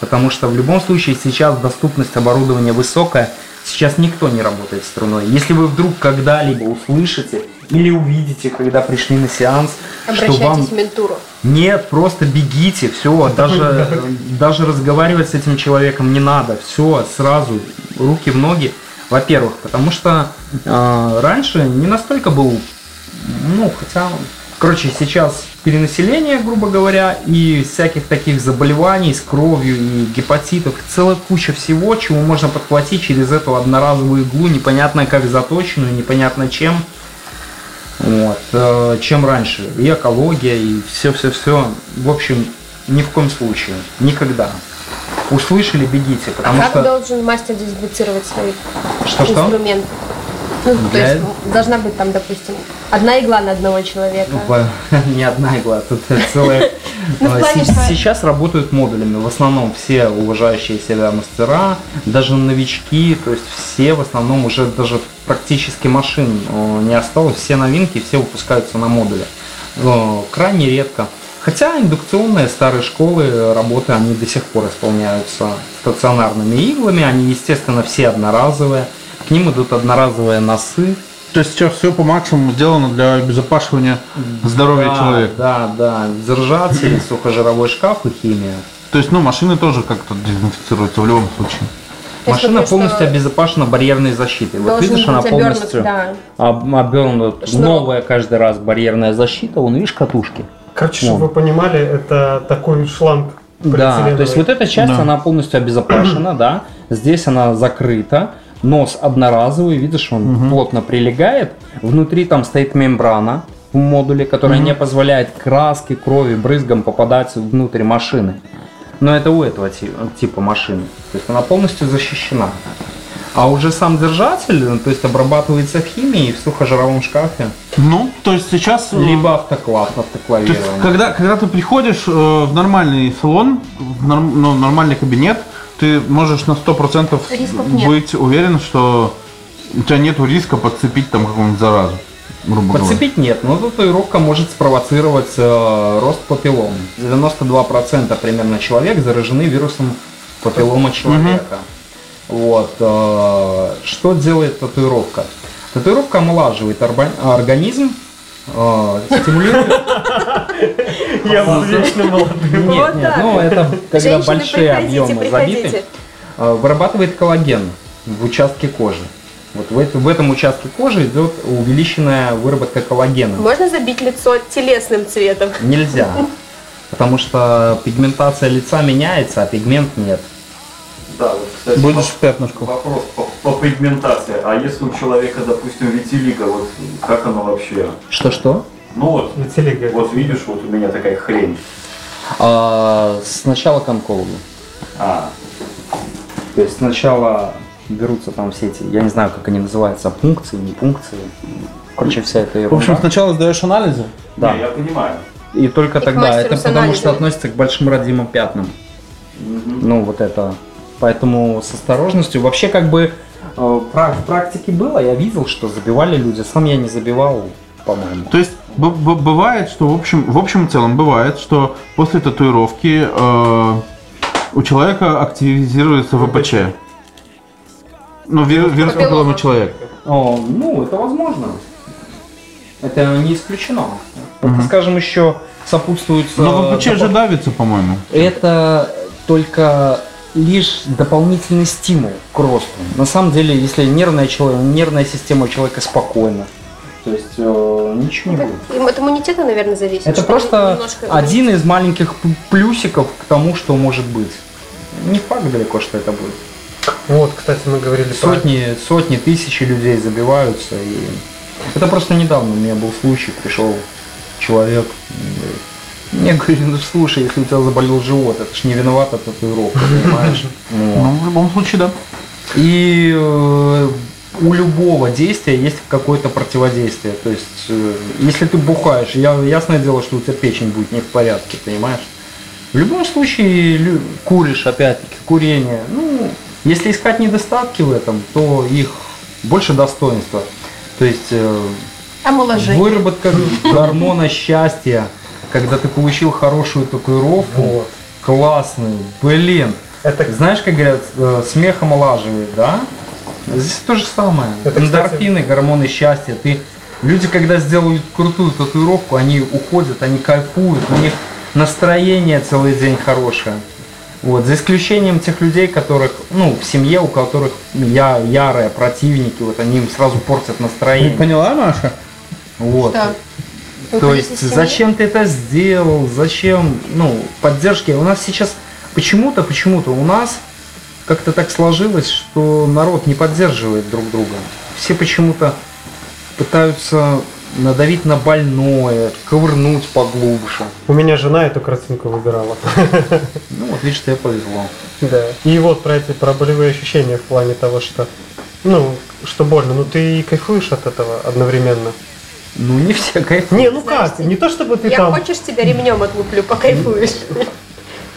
Потому что в любом случае сейчас доступность оборудования высокая, сейчас никто не работает струной. Если вы вдруг когда-либо услышите или увидите, когда пришли на сеанс, что вам Обращайтесь в ментуру. нет, просто бегите, все, даже, даже разговаривать с этим человеком не надо, все, сразу, руки в ноги. Во-первых, потому что э, раньше не настолько был, ну, хотя, короче, сейчас перенаселения, грубо говоря, и всяких таких заболеваний с кровью и гепатитов, целая куча всего, чего можно подхватить через эту одноразовую иглу, непонятно как заточенную, непонятно чем. Вот, э, чем раньше. И экология, и все-все-все. В общем, ни в коем случае. Никогда. Услышали, бегите, потому А как что... должен мастер дезинфицировать свои Что-что? инструменты? Ну, то есть должна быть там, допустим, одна игла на одного человека. Ну, по- (laughs) Не одна игла, тут (laughs) целая... Ну, А, Сейчас работают модулями. В основном все уважающие себя мастера, даже новички, то есть все в основном уже даже практически машин э, не осталось. Все новинки, все выпускаются на модуле. Э, Крайне редко. Хотя индукционные старые школы работы, они до сих пор исполняются стационарными иглами. Они, естественно, все одноразовые. К ним идут одноразовые носы, То есть сейчас все по максимуму сделано для обезопасивания здоровья да, человека. Да, да, держатель, сухожировой шкаф и химия. То есть, ну, машины тоже как-то дезинфицируются в любом случае. Я Машина что полностью обезопасена барьерной защитой. Вот видишь, она быть обернут, полностью да. об- обернута. Шнуром. Новая каждый раз барьерная защита. Вон, видишь, катушки. Короче, чтобы вы понимали, это такой шланг Да, то есть вот эта часть, Да. она полностью обезопасена, да. Здесь она закрыта. Нос одноразовый, видишь, он плотно прилегает. Внутри там стоит мембрана в модуле, которая не позволяет краске, крови, брызгам попадать внутрь машины. Но это у этого ти- типа машины. То есть она полностью защищена. А уже сам держатель, то есть обрабатывается в химии в сухожировом шкафе, Ну, то есть сейчас... э, либо автоклав, То есть, автоклавирование. когда, когда ты приходишь э, в нормальный салон, в норм- ну, нормальный кабинет, ты можешь на 100% Рисков нет. быть уверен, что у тебя нет риска подцепить там какую-нибудь заразу, грубо говоря. Подцепить нет, но татуировка может спровоцировать э, рост папиллом. 92% примерно человек заражены вирусом папиллома человека. Вот. э, что делает татуировка? Татуировка омолаживает орба- организм, э, стимулирует... (laughs) Я буду вечно молодым. Нет, нет, ну это когда большие объемы забиты. Э, Вырабатывает коллаген в участке кожи. Вот в, это- в этом участке кожи идет увеличенная выработка коллагена. Можно забить лицо телесным цветом? Нельзя. Потому что пигментация лица меняется, а пигмент нет. Да, вот, кстати, Будешь в пятнышку. Вопрос по, по пигментации. А если у человека, допустим, витилиго, вот как оно вообще? Что-что? Ну вот, Витилиго. вот видишь, вот у меня такая хрень. А, сначала к онкологу. А, То есть сначала берутся там все эти, я не знаю, как они называются, пункции, не пункции. Короче, вся эта В ерунда. общем, сначала сдаешь анализы. Да. не, я понимаю. И только И тогда. Это потому анализами. что относится к большим родимым пятнам. Ну, вот это. Поэтому с осторожностью. Вообще, как бы э, в практике было, я видел, что забивали люди. Сам я не забивал, по-моему. То есть бывает, что в общем, в общем и целом бывает, что после татуировки э, у человека активизируется ВПЧ. Ну, вирус, вирус Папиллома. человека. О, ну, это возможно. Это не исключено. Это, скажем, еще сопутствует... Но ВПЧ же допол- давится, по-моему. Это только лишь дополнительный стимул к росту. На самом деле, если нервная, нервная система у человека спокойна, то есть э, ничего не будет. Им от иммунитета, наверное, зависит. Это просто немножко один из маленьких плюсиков к тому, что может быть. Не факт далеко, что это будет. Вот, кстати, мы говорили про... Сотни, сотни, тысячи людей забиваются. И... Это просто недавно у меня был случай, пришел человек. говорит, Мне говорили, ну слушай, если у тебя заболел живот, это ж не виновата татуировка, понимаешь? (laughs) Ну, в любом случае, да. И э, у любого действия есть какое-то противодействие. То есть, э, если ты бухаешь, я, ясное дело, что у тебя печень будет не в порядке, понимаешь? В любом случае, лю- куришь, опять-таки, курение. Ну, если искать недостатки в этом, то их больше достоинства. То есть, э, Омоложение. выработка (laughs) гормона счастья, когда ты получил хорошую татуировку, Вот. классную, блин, Это, знаешь, как говорят, э, смех омолаживает, да? Здесь то же самое. Это, кстати- Эндорфины, гормоны счастья. Ты... Люди, когда сделают крутую татуировку, они уходят, они кайфуют, у них настроение целый день хорошее. Вот, за исключением тех людей, которых, ну, в семье, у которых я, ярые противники, вот они им сразу портят Ты настроение. поняла, Маша? Вот. Что? То есть зачем ты это сделал, зачем, ну, поддержки. У нас сейчас почему-то, почему-то у нас как-то так сложилось, что народ не поддерживает друг друга. Все почему-то пытаются надавить на больное, ковырнуть поглубже. У меня жена эту картинку выбирала. (laughs) Ну вот видишь, тебе повезло. Да. И вот про эти про болевые ощущения в плане того, что ну, что больно, ну ты и кайфуешь от этого одновременно. Ну не все кайфуют. Не, ну Знаешь, как, не то чтобы ты Я там, хочешь, тебя ремнем отлуплю, покайфуешь.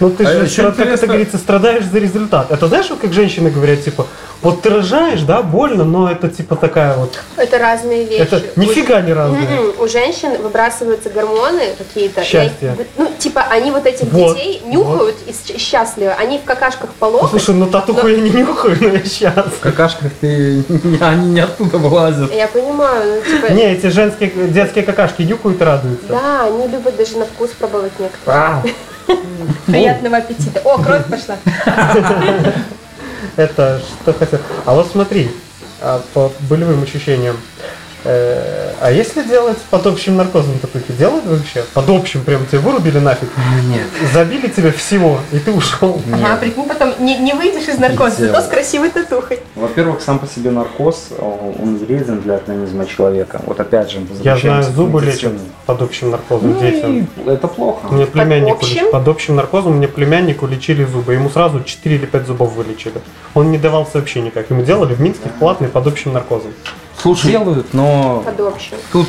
Ну ты А же, как это говорится, страдаешь за результат. Это знаешь, вот как женщины говорят, типа, вот ты рожаешь, да, больно, но это типа такая вот, Это разные вещи. это нифига не разное. М-м, У женщин выбрасываются гормоны какие-то. и Счастье. они- Ну, типа, они вот этих Вот, детей нюхают и с- счастливы. Они в какашках по локоть. Слушай, ну татуху я не нюхаю, но я сейчас. В какашках ты, они не оттуда вылазят. Я понимаю, ну, типа... Не, эти женские, детские какашки нюхают и радуются. Да, они любят даже на вкус пробовать некоторые. А, (laughs) Приятного аппетита. О, кровь пошла. (laughs) Это что хотел. А вот смотри, а по болевым ощущениям. Э, а если делать под общим наркозом татухи? Делают вообще? Под общим прям тебе вырубили нафиг? нет. Забили тебе всего, и ты ушел. Ага, прикинь, потом не, не выйдешь из наркоза, Дело. зато с красивой татухой. Во-первых, сам по себе наркоз, он вреден для организма человека. Вот опять же, Я знаю, зубы лечат под общим наркозом Ну, детям. это плохо. Мне племяннику общим? леч- под общим наркозом мне племяннику лечили зубы. Ему сразу 4 или 5 зубов вылечили. Он не давался вообще никак. Ему делали в Минске платный под общим наркозом. Слушай, Делают, но тут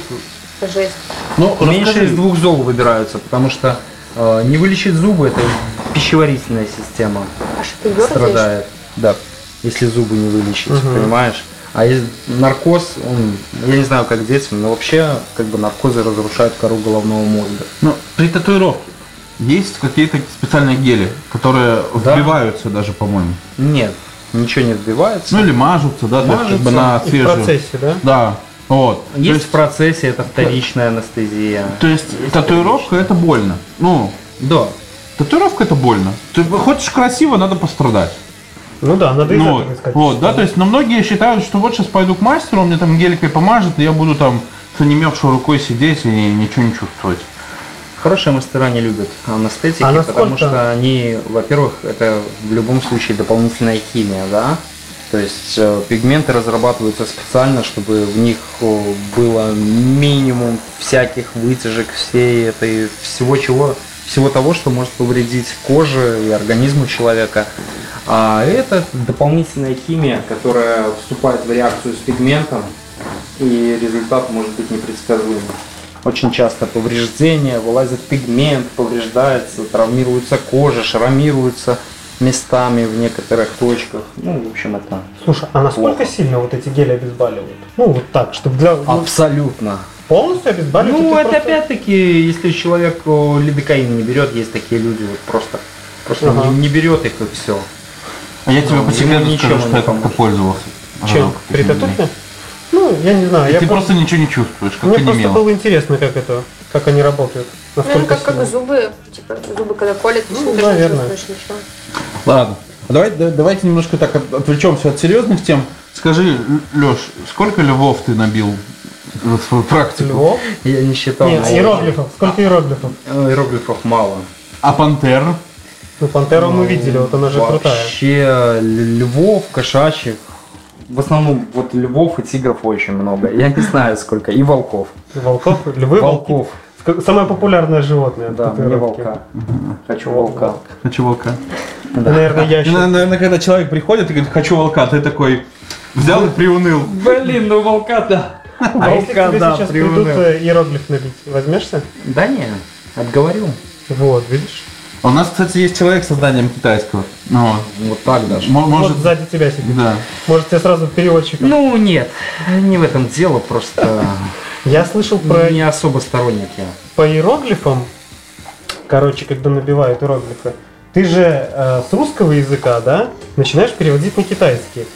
Жесть. ну меньше расскажи, из двух зол выбираются, потому что э, не вылечить зубы это пищеварительная система А что ты страдает. Да, если зубы не вылечить, Мгм. понимаешь? А если наркоз, он, я не знаю, как детям, но вообще как бы наркозы разрушают кору головного мозга. ну, при татуировке есть какие-то специальные гели, которые Да. вбиваются даже, по-моему. Нет, ничего не вбивается. Ну или мажутся, да, то есть как бы Мажутся. на И в свежую. процессе, да? Да, вот. То Есть есть, в процессе, это вторичная анестезия. то есть татуировка это больно. Ну, Да. татуировка это больно. Ты хочешь красиво, надо пострадать. Ну да, надо Ну, этого искать. вот, да, то есть, но многие считают, что вот сейчас пойду к мастеру, он мне там геликой помажет, и я буду там с онемевшей рукой сидеть и ничего не чувствовать. Хорошие мастера не любят анестетики, А насколько- потому что они, во-первых, это в любом случае дополнительная химия, да? То есть э, пигменты разрабатываются специально, чтобы в них было минимум всяких вытяжек, всей этой, всего чего, всего того, что может повредить коже и организму человека. А это дополнительная химия, которая вступает в реакцию с пигментом, и результат может быть непредсказуемым. Очень часто повреждения, вылазит пигмент, повреждается, травмируется кожа, шрамируется местами в некоторых точках. Ну, в общем, это Слушай, а насколько Плохо. сильно вот эти гели обезболивают? Ну, вот так, чтобы для... ну, абсолютно. полностью обезболивать? Ну, это просто- опять-таки, если человек о, лидокаин не берет, есть такие люди, вот просто, просто Ага. не, не берет их и все. А я тебе Ну, по секрету скажу, что не я как-то пользовался. Чем? Ага, При какими-то. татухе? Ну, я не знаю. И я ты просто- просто ничего не чувствуешь, как Мне ты просто немел. было интересно, как это, как они работают. Ну, Насколько как, как зубы, типа, зубы когда колят, Ну, ты тоже не наверное. чувствуешь ничего. Ладно. А Давай, да- давайте немножко так от- отвлечемся от серьезных тем. Скажи, Леш, сколько львов ты набил за свою практику? Львов? Я не считал. Нет, но- иероглифов. Сколько иероглифов? Э, Иероглифов мало. А пантер? Ну, пантеру мы видели, вот она же крутая. Вообще львов, кошачьих. В основном вот львов и тигров очень много. Я не знаю сколько. И волков. Волков, львы. Волков. Самое популярное животное. Да, мне волка. Хочу волка. Хочу волка. Это, наверное, И, ящик. наверное, когда человек приходит и говорит, хочу волка, ты такой взял и приуныл. Блин, ну волка да. А если к тебе сейчас придут э, иероглиф набить, возьмешься? Да не, отговорю. Вот, видишь? У нас, кстати, есть человек с созданием китайского. Ну, Вот так даже. мо- может, Вот сзади тебя сидит. да. Может, тебе сразу переводчиком. Ну нет, не в этом дело, просто Я слышал про не особо сторонник я. по иероглифам, короче, когда набивают иероглифы, ты же э, с русского языка, да, начинаешь переводить на китайский.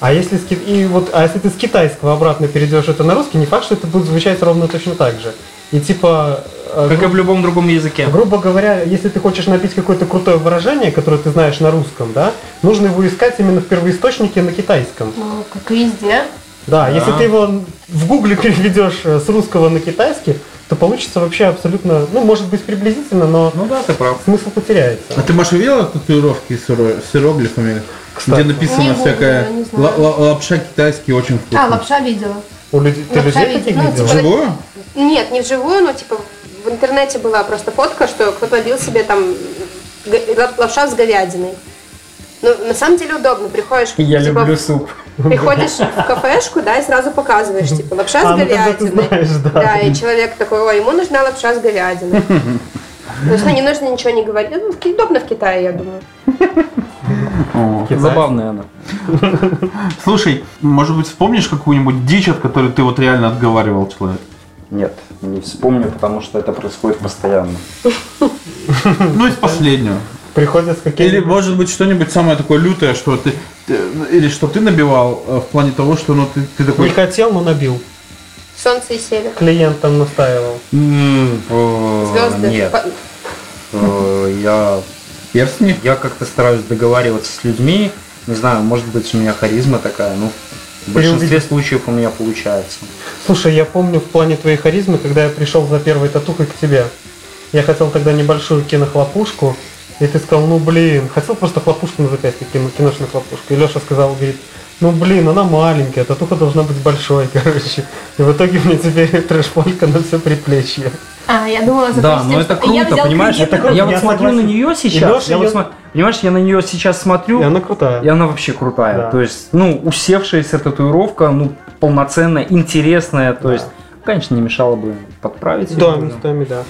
А если, с, ки- и вот, а если ты с китайского обратно перейдешь это на русский, не факт, что это будет звучать ровно точно так же. И типа, э, Как и в любом другом языке. грубо говоря, если ты хочешь набить какое-то крутое выражение, которое ты знаешь на русском, да, нужно его искать именно в первоисточнике на китайском. Ну, как везде. Да, если ты его в гугле (laughs) переведешь э, с русского на китайский, то получится вообще абсолютно, ну, может быть, приблизительно, но Ну да, ты прав. смысл потеряется. А ты, Маша, видела татуировки с, с иероглифами? Кстати. Где написано Не было, всякая не знаю. ла- ла- лапша китайский очень вкусный. А, лапша видела. У людей, ты людей таких ну, видела? типа- Живую? Нет, не вживую, но типа в интернете была просто фотка, что кто-то набил себе там лапша с говядиной. Ну, на самом деле удобно. Приходишь, Я типа, люблю суп. приходишь в кафешку, да, и сразу показываешь, типа, лапша А, с ну, говядиной. знаешь, да. и человек такой, ой, ему нужна лапша с говядиной. (laughs) Ну, не нужно ничего не говорить. Ну, удобно в Китае, я думаю. Забавная она. (laughs) Слушай, может быть, вспомнишь какую-нибудь дичь, от которой ты вот реально отговаривал человека? Нет, не вспомню, потому что это происходит постоянно. Ну, из последнего. Приходят с Или, может быть, что-нибудь самое такое лютое, что ты... Или что ты набивал э, в плане того, что ну, ты, ты такой... Не хотел, но набил. Солнце и север. Клиент там настаивал. Звезды. Нет, э, я Перстни? Я как-то стараюсь договариваться с людьми. Не знаю, может быть, у меня харизма такая, ну, в большинстве случаев у меня получается. Слушай, я помню в плане твоей харизмы, когда я пришел за первой татухой к тебе. Я хотел тогда небольшую кинохлопушку, и ты сказал, ну блин, хотел просто хлопушку на запястье, кино, киношную хлопушку. И Леша сказал, говорит, ну блин, она маленькая, татуха должна быть большой, (laughs) короче. И в итоге мне теперь (laughs) трэш-полька на все приплечье. А, я думала, за Да, но что это я круто, взял понимаешь? Это круто. Я Я вот смотрю на нее сейчас, я вот её- смо- понимаешь, я на нее сейчас смотрю, И она крутая. и она вообще крутая. Да. То есть, ну, усевшаяся татуировка, ну, полноценная, интересная. То есть, конечно, не мешало бы подправить. Да, местами, да.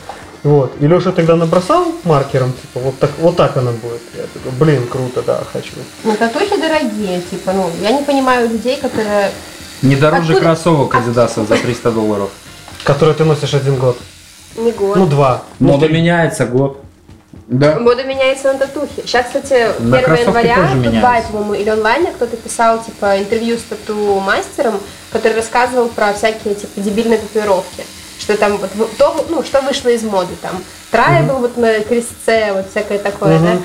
Вот. И Леша тогда набросал маркером, типа, вот так, вот так она будет. Я такой, блин, круто, да, хочу. Ну, татухи дорогие, типа, ну, я не понимаю людей, которые... Не дороже Откуда- кроссовок Адидаса за 300 долларов. Который ты носишь один год. Не год. Ну, два. Мода меняется год. Да. Мода меняется на татухи. Сейчас, кстати, 1 На января. Дубае, по-моему, или онлайне кто-то писал, типа, интервью с тату-мастером, который рассказывал про всякие, типа, дебильные татуировки. Что там, вот, то, ну, что вышло из моды, там, трайбл вот на крестце, вот всякое такое, Мгм.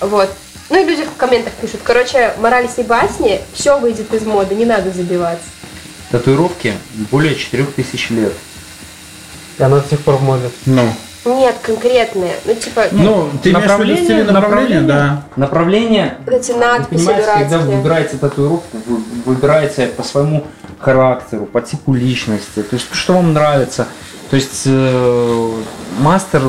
да. Вот. Ну и люди в комментах пишут, короче, мораль сей басни, все выйдет из моды, не надо забиваться. Татуировки более 4000 лет. И она до сих пор в моде. Ну, Нет, конкретные, ну, типа, ну ты имеешь в виду в стиле направления, да. Направление, вот эти вы надписи понимаете, когда вы выбираете татуировку, вы выбираете по своему характеру, по типу личности, то есть что вам нравится. То есть э, мастер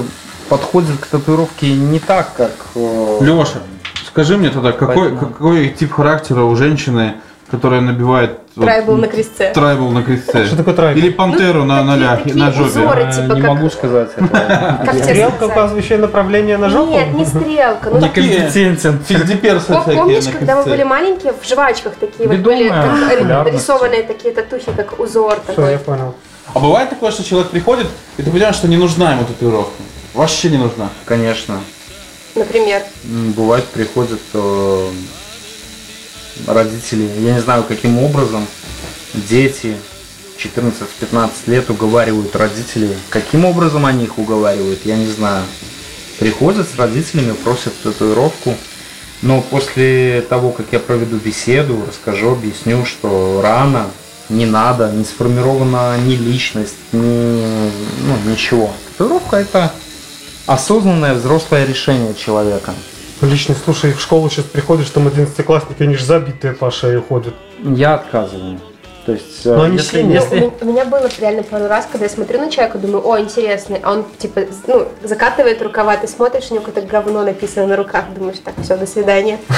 подходит к татуировке не так, как... э, Леша, скажи мне тогда, какой, Поэтому- какой тип характера у женщины, которая набивает вот, Трайбл на крестце. трайбл на крестце? Что такое трайбл? Или пантеру Ну, на, на, ляхе, такие на жопе? узоры. э, типа не как- могу сказать это. (laughs) Как тебе Стрелка, указывающая направление на жопу? Нет, не стрелка. Ну, Некомпетентен. Физдиперсы всякие Помнишь, когда мы были маленькие, в жвачках такие вот были рисованные такие татухи, как узор Все, я понял. А бывает такое, что человек приходит, и ты понимаешь, что не нужна ему татуировка? Вообще не нужна. Конечно. Например. Бывает, приходят э, родители, я не знаю каким образом, дети 14-15 лет уговаривают родителей. Каким образом они их уговаривают, я не знаю. Приходят с родителями, просят татуировку. Но после того, как я проведу беседу, расскажу, объясню, что рано, не надо, не сформирована ни личность, ни ну, ничего. Татуировка это осознанное взрослое решение человека. Лично, слушай, в школу сейчас приходишь, там одиннадцатиклассники, они же забитые по шее ходят. Я отказываю. То есть, э, Но они если. У если- меня- У меня было реально пару раз, когда я смотрю на человека, думаю, о, интересный, а он типа, ну, закатывает рукава, ты смотришь, у него какое-то говно написано на руках, думаешь, так, все, до свидания. (laughs)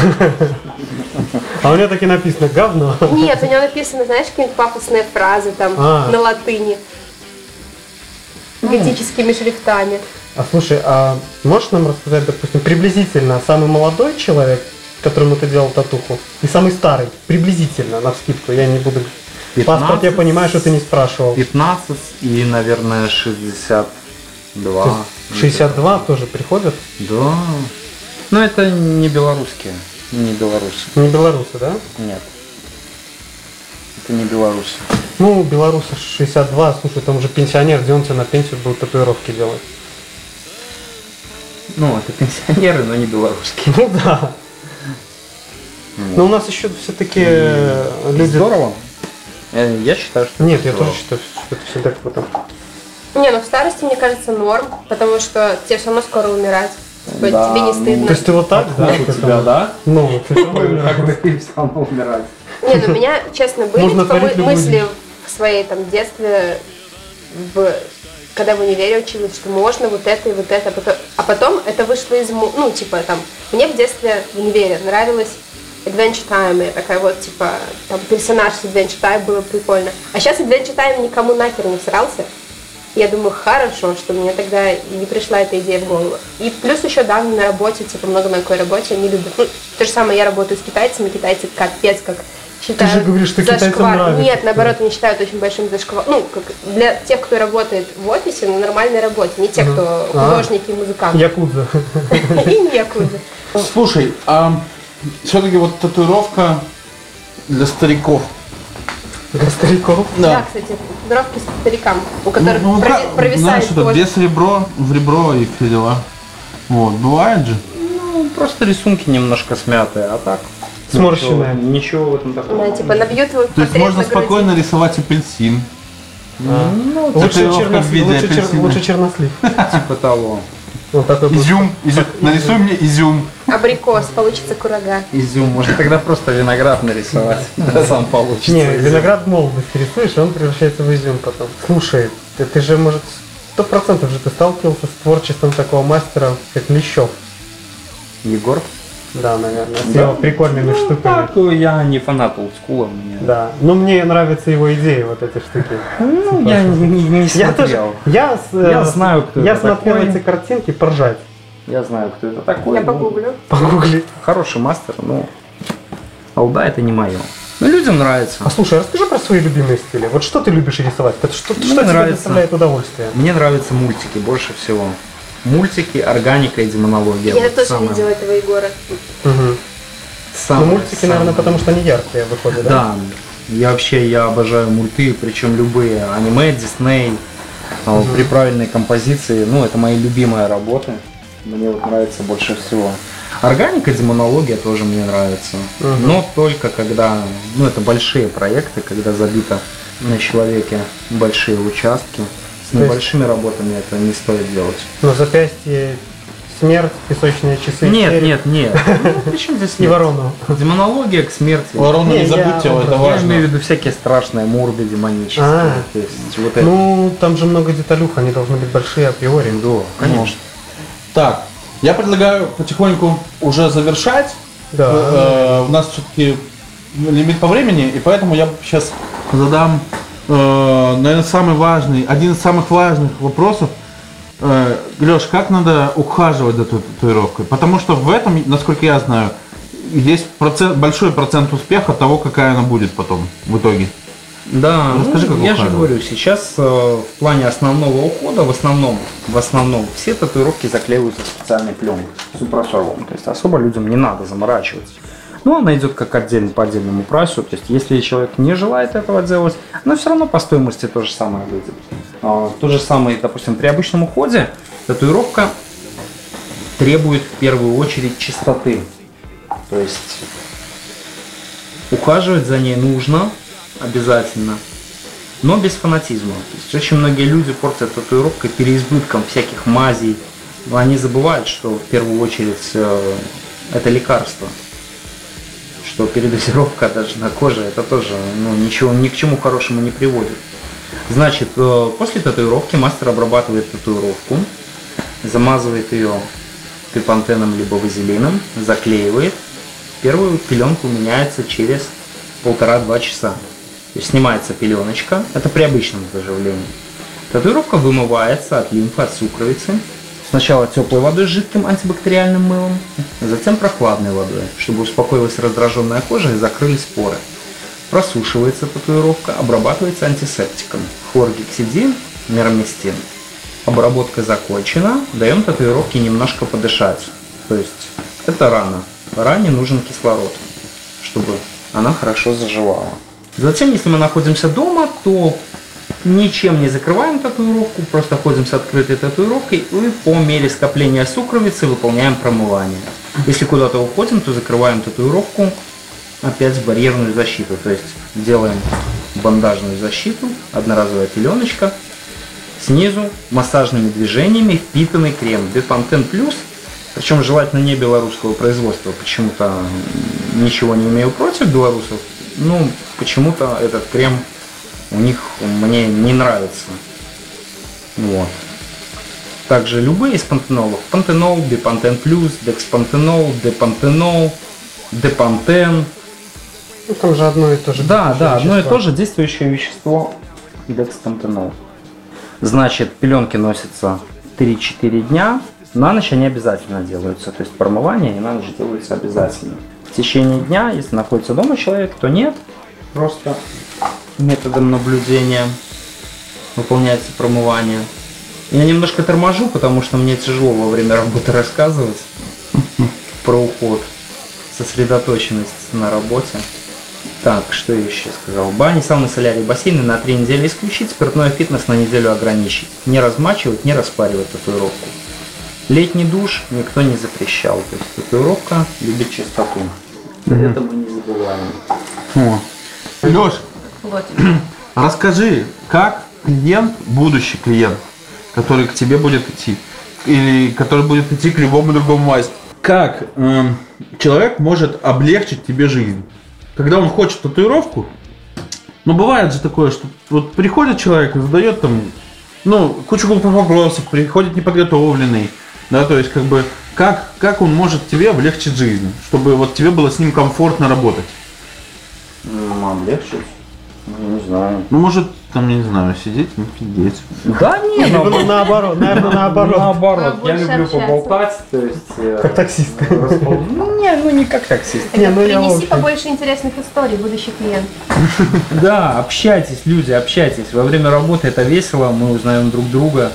А у меня так и написано говно. Нет, у него написано, знаешь, какие-нибудь пафосные фразы там А. на латыни. Готическими шрифтами. А слушай, а можешь нам рассказать, допустим, приблизительно самый молодой человек, которому ты делал татуху, и самый старый, приблизительно, на вскидку, я не буду... 15. Паспорт я понимаю, что ты не спрашивал. 15 и, наверное, 62. То есть 62 тоже приходят? Да. Но это не белорусские. Не белорусы. Не белорусы, да? Нет. Это не белорусы. Ну, белорусы 62, слушай, там уже пенсионер, где он тебе на пенсию будет татуировки делать? Ну, это пенсионеры, но не белорусские. Ну да. Но у нас еще все-таки люди... Здорово. Э, Я считаю, что Нет, я здорово. тоже считаю, что это всегда круто. Не, ну в старости, мне кажется, норм, потому что тебе все равно скоро умирать. Типа, Да, тебе не ну, стыдно. То есть ты вот так, да? у тебя, да? Ну, (laughs) ты сам умираешь. как бы все равно умирать. Не, ну у меня, честно, были типа, мысли в своей там детстве, в, когда в универе училась, что можно вот это и вот это, а потом, а это вышло из, му- ну, типа там, мне в детстве в универе нравилось Adventure Time, я такая вот, типа, там, персонаж с Adventure Time было прикольно. А сейчас Adventure Time никому нахер не всрался. Я думаю, хорошо, что мне тогда не пришла эта идея в голову. И плюс еще, да, на работе, типа, много на какой работе, они любят. Ну, то же самое, я работаю с китайцами, китайцы капец как считают же говоришь, что китайцам зашквар. нравится. Нет, наоборот, они считают очень большим зашкваром. Ну, как для тех, кто работает в офисе, на нормальной работе, не те, кто А. художники и музыканты. Якудза. (laughs) И некуда. Слушай, а все-таки вот татуировка для стариков. Для стариков. Да, кстати, дровки с старикам, у которых Ну, ну, прови- да, провисает знаешь, это кожа. без ребро, в ребро и все дела. Вот, бывает же. Ну, просто рисунки немножко смятые, а так. Сморщенные. Ничего, ничего в этом такого. Да, типа набьют твой То есть можно на груди. спокойно рисовать апельсин. Ну, Лучше, чернослив, лучше, чер- лучше чернослив. типа того. Вот такой будет. Изюм, изюм. Нарисуй мне изюм. Абрикос, получится курага. Изюм. Можно тогда просто виноград нарисовать. (laughs) Да, сам получится. Не, виноград в молодости рисуешь, и он превращается в изюм потом. Слушай, ты, ты же, может, сто процентов же ты сталкивался с творчеством такого мастера, как Лещев. Егор? Да, наверное, с Да. его прикольными штуками. Так, я не фанат олдскула. Мне... Да, но мне нравятся его идеи, вот эти штуки. (laughs) Ну, я не, не- не Я тоже, смотрел. я, с- э, Я знаю, кто Я смотрел такой. эти картинки поржать. Я знаю, кто это такой. Я ну, погуглю. Погугли. Хороший мастер, но алда это не мое. Но людям нравится. А слушай, расскажи про свои любимые стили. Вот что ты любишь рисовать? Что, что Мне тебе нравится. доставляет удовольствие? Мне нравятся мультики больше всего. Мультики, органика и демонология. Я Вот тоже самое- видела этого Егора. Угу. самое- Ну, мультики, наверное, самое. потому что они яркие выходят, да? Да, я вообще я обожаю мульты, причем любые аниме, Дисней, а, при правильной композиции. Ну, это мои любимые работы. Мне вот нравится больше всего. Органика, демонология тоже мне нравится. Мгм. Но только когда, ну, это большие проекты, когда забито на человеке большие участки. С То есть- небольшими работами это не стоит делать. Но запястье, смерть, песочные часы. Нет, череп нет, нет. (laughs) Ну, Причем здесь И нет? ворону. Демонология к смерти. Ворону Не, не я забудьте, образ- это Я важно. имею в виду всякие страшные морды демонические. А. То есть вот это. Ну, там же много деталюх, они должны быть большие априори. да, конечно. Так, я предлагаю потихоньку уже завершать. Да. Э, У нас все-таки лимит по времени, и поэтому я сейчас задам, э, наверное, самый важный, один из самых важных вопросов. Леш, как надо ухаживать за татуировкой? Потому что в этом, насколько я знаю, есть процент, большой процент успеха того, какая она будет потом в итоге. Да, Расскажи, ну, как я же ухаживать. говорю, сейчас э, в плане основного ухода, в основном, в основном, все татуировки заклеиваются специальной пленкой, супросорвом. То есть особо людям не надо заморачиваться. Но она идет как отдельно по отдельному прайсу. То есть если человек не желает этого делать, но все равно по стоимости то же самое выйдет. А, то же самое, допустим, при обычном уходе татуировка требует в первую очередь чистоты. То есть ухаживать за ней нужно обязательно, но без фанатизма. То есть очень многие люди портят татуировкой переизбытком всяких мазей, но они забывают, что в первую очередь э, это лекарство, что передозировка даже на коже это тоже ну, ничего ни к чему хорошему не приводит. Значит, э, после татуировки мастер обрабатывает татуировку, замазывает ее трипантеном либо вазелином, заклеивает. Первую пеленку меняется через полтора-два часа. То есть снимается пеленочка, это при обычном заживлении. Татуировка вымывается от лимфы, от сукровицы. Сначала теплой водой с жидким антибактериальным мылом, затем прохладной водой, чтобы успокоилась раздраженная кожа и закрылись поры. Просушивается татуировка, обрабатывается антисептиком. Хлоргексидин, мироместин. Обработка закончена, даем татуировке немножко подышать. То есть это рана. Ране нужен кислород, чтобы она хорошо заживала. Затем, если мы находимся дома, то ничем не закрываем татуировку, просто ходим с открытой татуировкой и по мере скопления сукровицы выполняем промывание. Если куда-то уходим, то закрываем татуировку опять барьерную защиту, то есть делаем бандажную защиту, одноразовая пеленочка, Снизу массажными движениями впитанный крем Бепантен Плюс. Причем желательно не белорусского производства. Почему-то ничего не имею против белорусов. Ну, почему-то этот крем у них мне не нравится. Вот. Также любые из пантенолов. Пантенол, Бепантен Плюс, Декспантенол, Депантенол, Депантен. Ну, там же одно и то же. Да, да, одно и вещество. то же действующее вещество декспантенол. Значит, пеленки носятся 3-4 дня. На ночь они обязательно делаются. То есть промывание и на ночь делается обязательно. В течение дня, если находится дома человек, то нет. Просто методом наблюдения выполняется промывание. Я немножко торможу, потому что мне тяжело во время работы рассказывать про уход. Сосредоточенность на работе. Так, что я еще сказал? Бани, сауны, солярий, бассейны на три недели исключить, спиртной фитнес на неделю ограничить. Не размачивать, не распаривать татуировку. Летний душ никто не запрещал. То есть татуировка любит чистоту. Это мы не забываем. Леш, (clears throat) Расскажи, как клиент, будущий клиент, который к тебе будет идти, или который будет идти к любому другому мастеру, как эм, человек может облегчить тебе жизнь? Когда он хочет татуировку, ну бывает же такое, что вот приходит человек и задает там, ну, кучу глупых вопросов, приходит неподготовленный, да, то есть как бы как, как он может тебе облегчить жизнь, чтобы вот тебе было с ним комфортно работать? Ну, облегчить? Ну, не знаю. Ну, может, там, я не знаю, сидеть, не сидеть. Да не, Либо ну, наоборот, наверное, наоборот. Наоборот, я люблю поболтать, то есть... э, Как таксист. (laughs) Ну, не, ну не как таксист. Не, ну Принеси побольше интересных историй, будущий клиент. (laughs) Да, общайтесь, люди, общайтесь. Во время работы это весело, мы узнаем друг друга.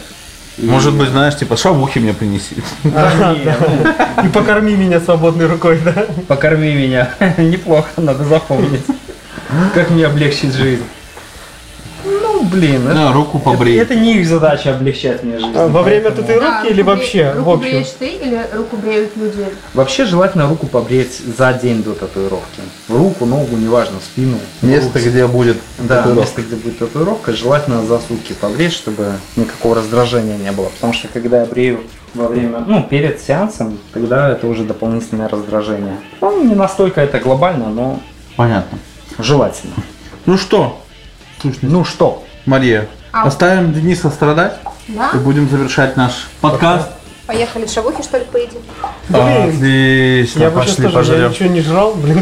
И- Может быть, знаешь, типа, шавухи мне принеси. Да, (laughs) не, ну, И покорми меня свободной рукой, да? покорми меня. Неплохо, надо запомнить. Как мне облегчить жизнь? Ну, блин, это, Да, руку побрей. это не их задача облегчать мне жизнь. А Во время поэтому- татуировки или вообще в Руку общем? бреешь ты или руку бреют люди? Вообще желательно руку побреть за день до татуировки. Руку, ногу, неважно, спину. Место, руку. где будет Да, татуировка. место, где будет татуировка, желательно за сутки побрить, чтобы никакого раздражения не было. Потому что когда я брею во время, ну, перед сеансом, тогда это уже дополнительное раздражение. Ну, не настолько это глобально, но Понятно. Желательно. Ну что, слушай, Ну что, Мария, Ау. оставим Дениса страдать Да? и будем завершать наш подкаст. Поехали шавухи, что ли, поедим? Блин, Отлично, я пошли тоже, я ничего не жрал, блин.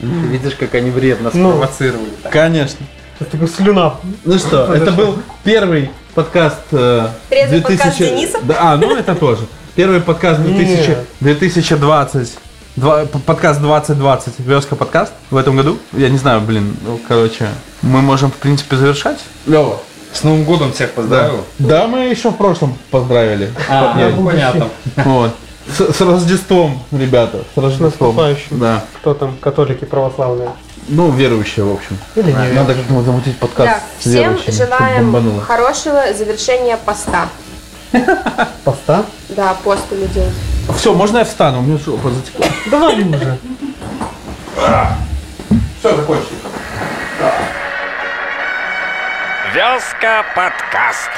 видишь, как они вредно Ну. спровоцировали. Конечно. Такой слюна. Ну что, это был первый подкаст э, Трезвый подкаст Дениса? Да, а, ну это тоже. Первый подкаст 2000 Нет. 2020. Два- подкаст 2020, Вёска подкаст в этом году. Я не знаю, блин, ну, короче, мы можем, в принципе, завершать. Лёва. С Новым годом всех поздравил. Да, мы еще в прошлом поздравили. А, Нет. ну, понятно. Вот. С, с Рождеством, ребята. С Рождеством. наступающим. Да. Кто там, католики православные? Ну, верующие, в общем. Или не Надо как-то замутить подкаст с всем верующими, желаем хорошего завершения поста. (laughs) Поста? Да, пост у людей. Все, можно я встану? У меня жопа затекла. Давай уже. Все, закончили. Вязка подкаст.